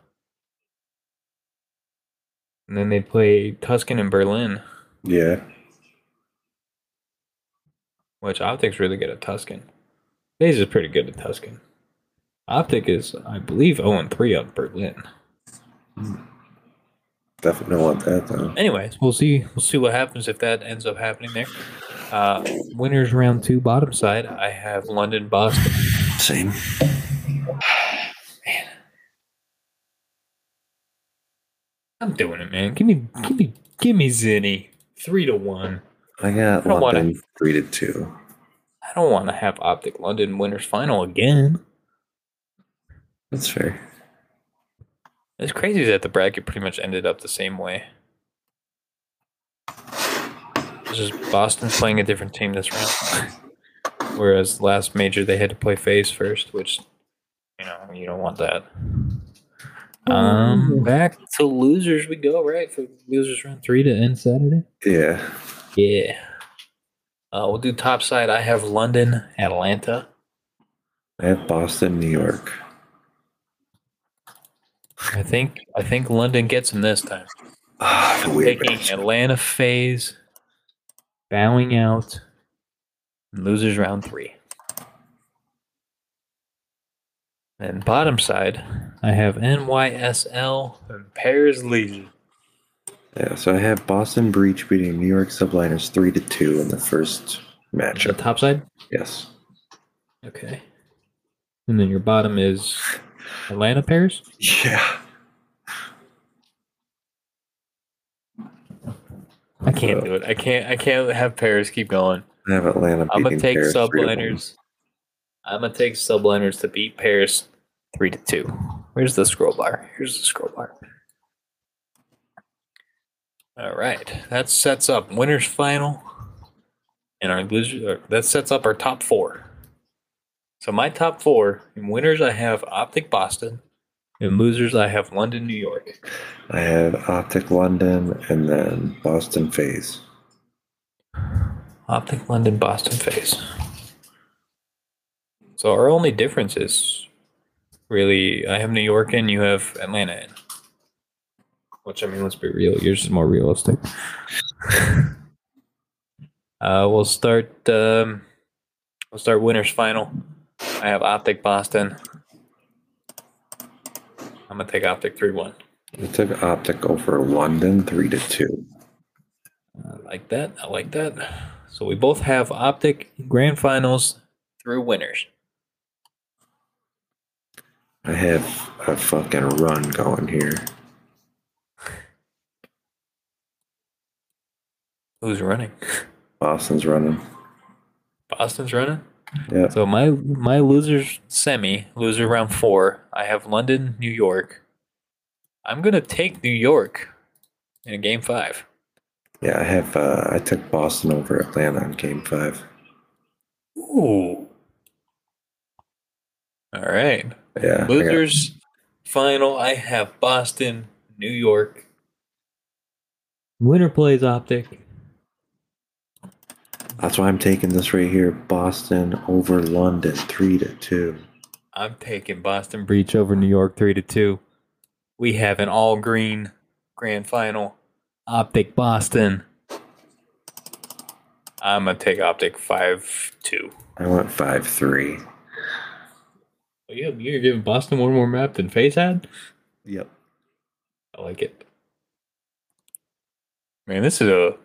Speaker 2: And then they play Tuscan and Berlin,
Speaker 1: Yeah,
Speaker 2: which Optic's really good at Tuscan. FaZe is pretty good at Tuscan. Optic is, I believe, 0 3 on Berlin.
Speaker 1: definitely don't want that though.
Speaker 2: Anyways, we'll see. We'll see what happens if that ends up happening there. Uh, winners round two, bottom side. I have London, Boston.
Speaker 1: Same.
Speaker 2: I'm doing it, man. Give mm. me, give me, give me Zinni. Three to one.
Speaker 1: I got
Speaker 2: I don't wanna-
Speaker 1: London three to two.
Speaker 2: I don't want to have Optic London winners final again.
Speaker 1: That's fair.
Speaker 2: It's crazy that the bracket pretty much ended up the same way. It's just Boston playing a different team this round. Whereas last major they had to play FaZe first, which you know, you don't want that. Um back to losers we go, right? For losers round three to end Saturday.
Speaker 1: Yeah,
Speaker 2: Yeah. Uh, we'll do top side. I have London, Atlanta.
Speaker 1: I have Boston, New York.
Speaker 2: I think I think London gets him this time.
Speaker 1: Ah, the
Speaker 2: Taking
Speaker 1: match.
Speaker 2: Atlanta FaZe, bowing out, losers round three. And bottom side, I have NYSL and Paris Legion.
Speaker 1: Yeah, so I have Boston Breach beating New York Subliners three to two in the first
Speaker 2: The
Speaker 1: matchup.
Speaker 2: top side?
Speaker 1: Yes.
Speaker 2: Okay. And then your bottom is Atlanta Paris?
Speaker 1: Yeah.
Speaker 2: I can't do it. I can't I can't have Paris keep going.
Speaker 1: I have Atlanta.
Speaker 2: I'm gonna take
Speaker 1: Paris
Speaker 2: subliners. I'm gonna take subliners to beat Paris three to two. Where's the scroll bar? Here's the scroll bar. All right, that sets up winners final, and our loser. uh, That sets up our top four. So my top four in winners, I have Optic Boston. In losers, I have London, New York.
Speaker 1: I have Optic London and then Boston FaZe.
Speaker 2: Optic London, Boston FaZe. So our only difference is really, I have New York in, you have Atlanta in. Which I mean, let's be real. Yours is more realistic. uh, we'll start. Um, we'll start winners final. I have Optic Boston. I'm gonna take Optic three one.
Speaker 1: I took Optic over London three to two.
Speaker 2: I like that. I like that. So we both have Optic grand finals through winners.
Speaker 1: I have a fucking run going here.
Speaker 2: Who's running?
Speaker 1: Boston's running.
Speaker 2: Boston's running.
Speaker 1: Yeah.
Speaker 2: So my my losers semi loser round four. I have London, New York. I'm gonna take New York in game five.
Speaker 1: Yeah, I have uh I took Boston over Atlanta in game five.
Speaker 2: Ooh. All right.
Speaker 1: Yeah. I got-
Speaker 2: Losers final. I have Boston, New York. Winner plays Optic.
Speaker 1: that's why I'm taking this right here. Boston over London three to two.
Speaker 2: I'm taking Boston Breach over New York three to two. We have an all green grand final. Optic Boston. I'm gonna take Optic five two.
Speaker 1: I went five three.
Speaker 2: Oh, yeah, you're giving Boston one more map than FaZe had.
Speaker 1: Yep.
Speaker 2: I like it. Man, this is a.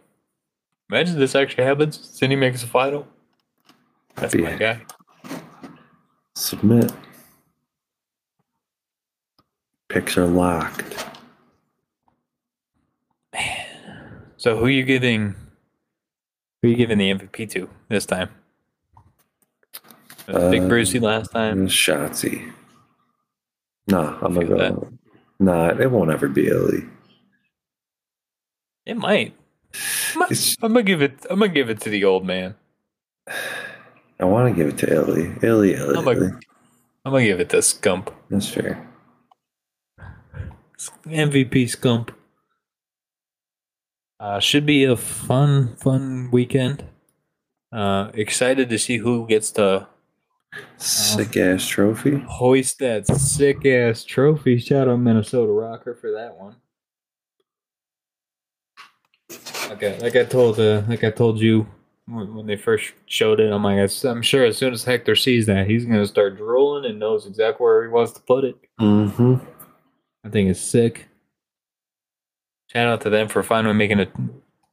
Speaker 2: Imagine this actually happens. Cindy makes a final. That's my guy.
Speaker 1: Submit. Picks are locked. Man.
Speaker 2: So who are you giving? Who are you giving the MVP to this time? Was Big
Speaker 1: Uh,
Speaker 2: Brucey last time.
Speaker 1: Shotsy. Nah, I'm gonna go. Nah, it won't ever be Illy.
Speaker 2: It might. I'm gonna- I'm gonna give it. I'm gonna give it to the old man.
Speaker 1: I want to give it to Illy. Illy, Illy,
Speaker 2: I'm a-
Speaker 1: Illy.
Speaker 2: I'm gonna give it to Scump.
Speaker 1: That's fair.
Speaker 2: MVP Scump. Uh, should be a fun, fun weekend. Uh, excited to see who gets to
Speaker 1: Sick ass trophy.
Speaker 2: hoist that sick ass trophy. Shout out Minnesota Rokkr for that one. Okay, like I told, uh, like I told you when when they first showed it, I'm like, I'm sure as soon as Hector sees that, he's gonna start drooling and knows exactly where he wants to put it.
Speaker 1: Mm-hmm.
Speaker 2: I think it's sick. Shout out to them for finally making a,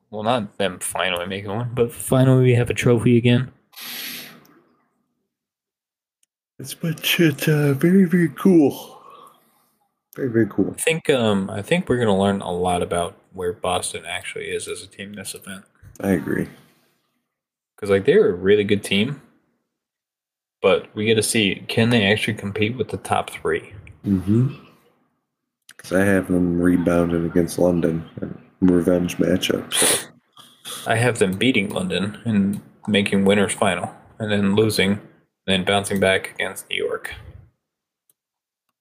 Speaker 2: well, not them finally making one, but finally we have a trophy again.
Speaker 1: It's but it's uh, very very cool. Very very cool.
Speaker 2: I think, um, I think we're gonna learn a lot about where Boston actually is as a team this event.
Speaker 1: I agree.
Speaker 2: because like they're a really good team, but we get to see can they actually compete with the top three.
Speaker 1: Mm-hmm. Because I have them rebounded against London and revenge matchup. So
Speaker 2: I have them beating London and making winners final, and then losing, then bouncing back against New York.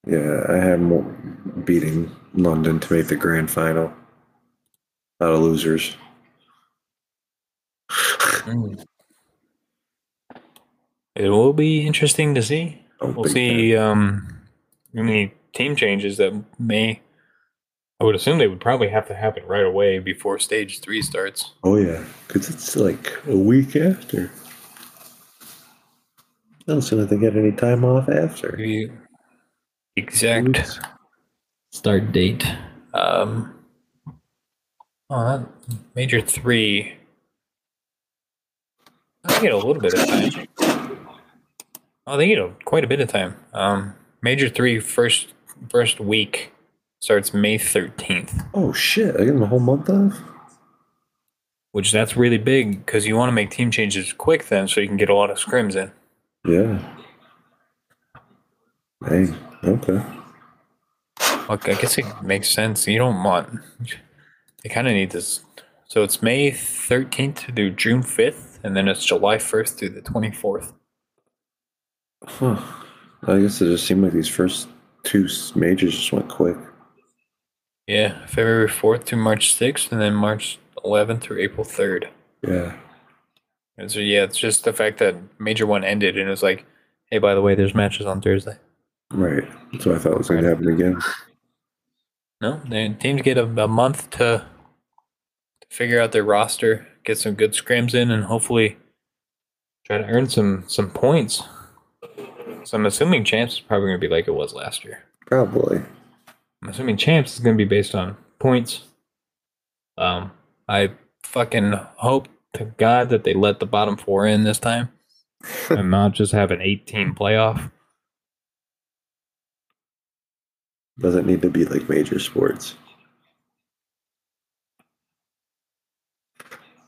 Speaker 1: yeah, I have beating London to make the grand final. Out of losers.
Speaker 2: It will be interesting to see.
Speaker 1: Oh,
Speaker 2: We'll see um, any team changes that may. I would assume they would probably have to happen right away before stage three starts.
Speaker 1: Oh yeah, because it's like a week after. I don't see that they get any time off after.
Speaker 2: The exact start date. Um, oh, that major three. I get a little bit of time. Oh, they get a, quite a bit of time. Um, major three first first week starts May thirteenth,
Speaker 1: Oh shit! I get them a whole month off.
Speaker 2: which that's really big because you want to make team changes quick then, so you can get a lot of scrims in.
Speaker 1: Yeah. Hey. Okay.
Speaker 2: Look, I guess it makes sense. You don't want. They kind of need this. So it's May 13th through June 5th, and then it's July 1st through the 24th.
Speaker 1: Huh. I guess it just seemed like these first two majors just went quick.
Speaker 2: Yeah, February 4th through March 6th, and then March 11th through April 3rd.
Speaker 1: Yeah.
Speaker 2: And so, yeah, it's just the fact that Major 1 ended, and it was like, hey, by the way, there's matches on Thursday.
Speaker 1: Right. That's what I thought was going to happen again.
Speaker 2: No, the teams get a, a month to, to figure out their roster, get some good scrims in, and hopefully try to earn some some points. So I'm assuming champs is probably going to be like it was last year.
Speaker 1: Probably.
Speaker 2: I'm assuming champs is going to be based on points. Um, I fucking hope to God that they let the bottom four in this time, and not just have an 18 playoff.
Speaker 1: Doesn't need to be like major sports.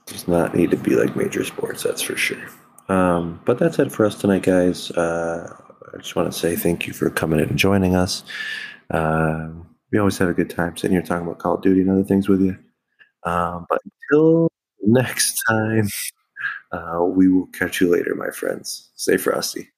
Speaker 1: Does not need to be like major sports, that's for sure. Um, but that's it for us tonight, guys. Uh, I just want to say thank you for coming in and joining us. Uh, we always have a good time sitting here talking about Call of Duty and other things with you. Um, but until next time, uh, we will catch you later, my friends. Stay frosty.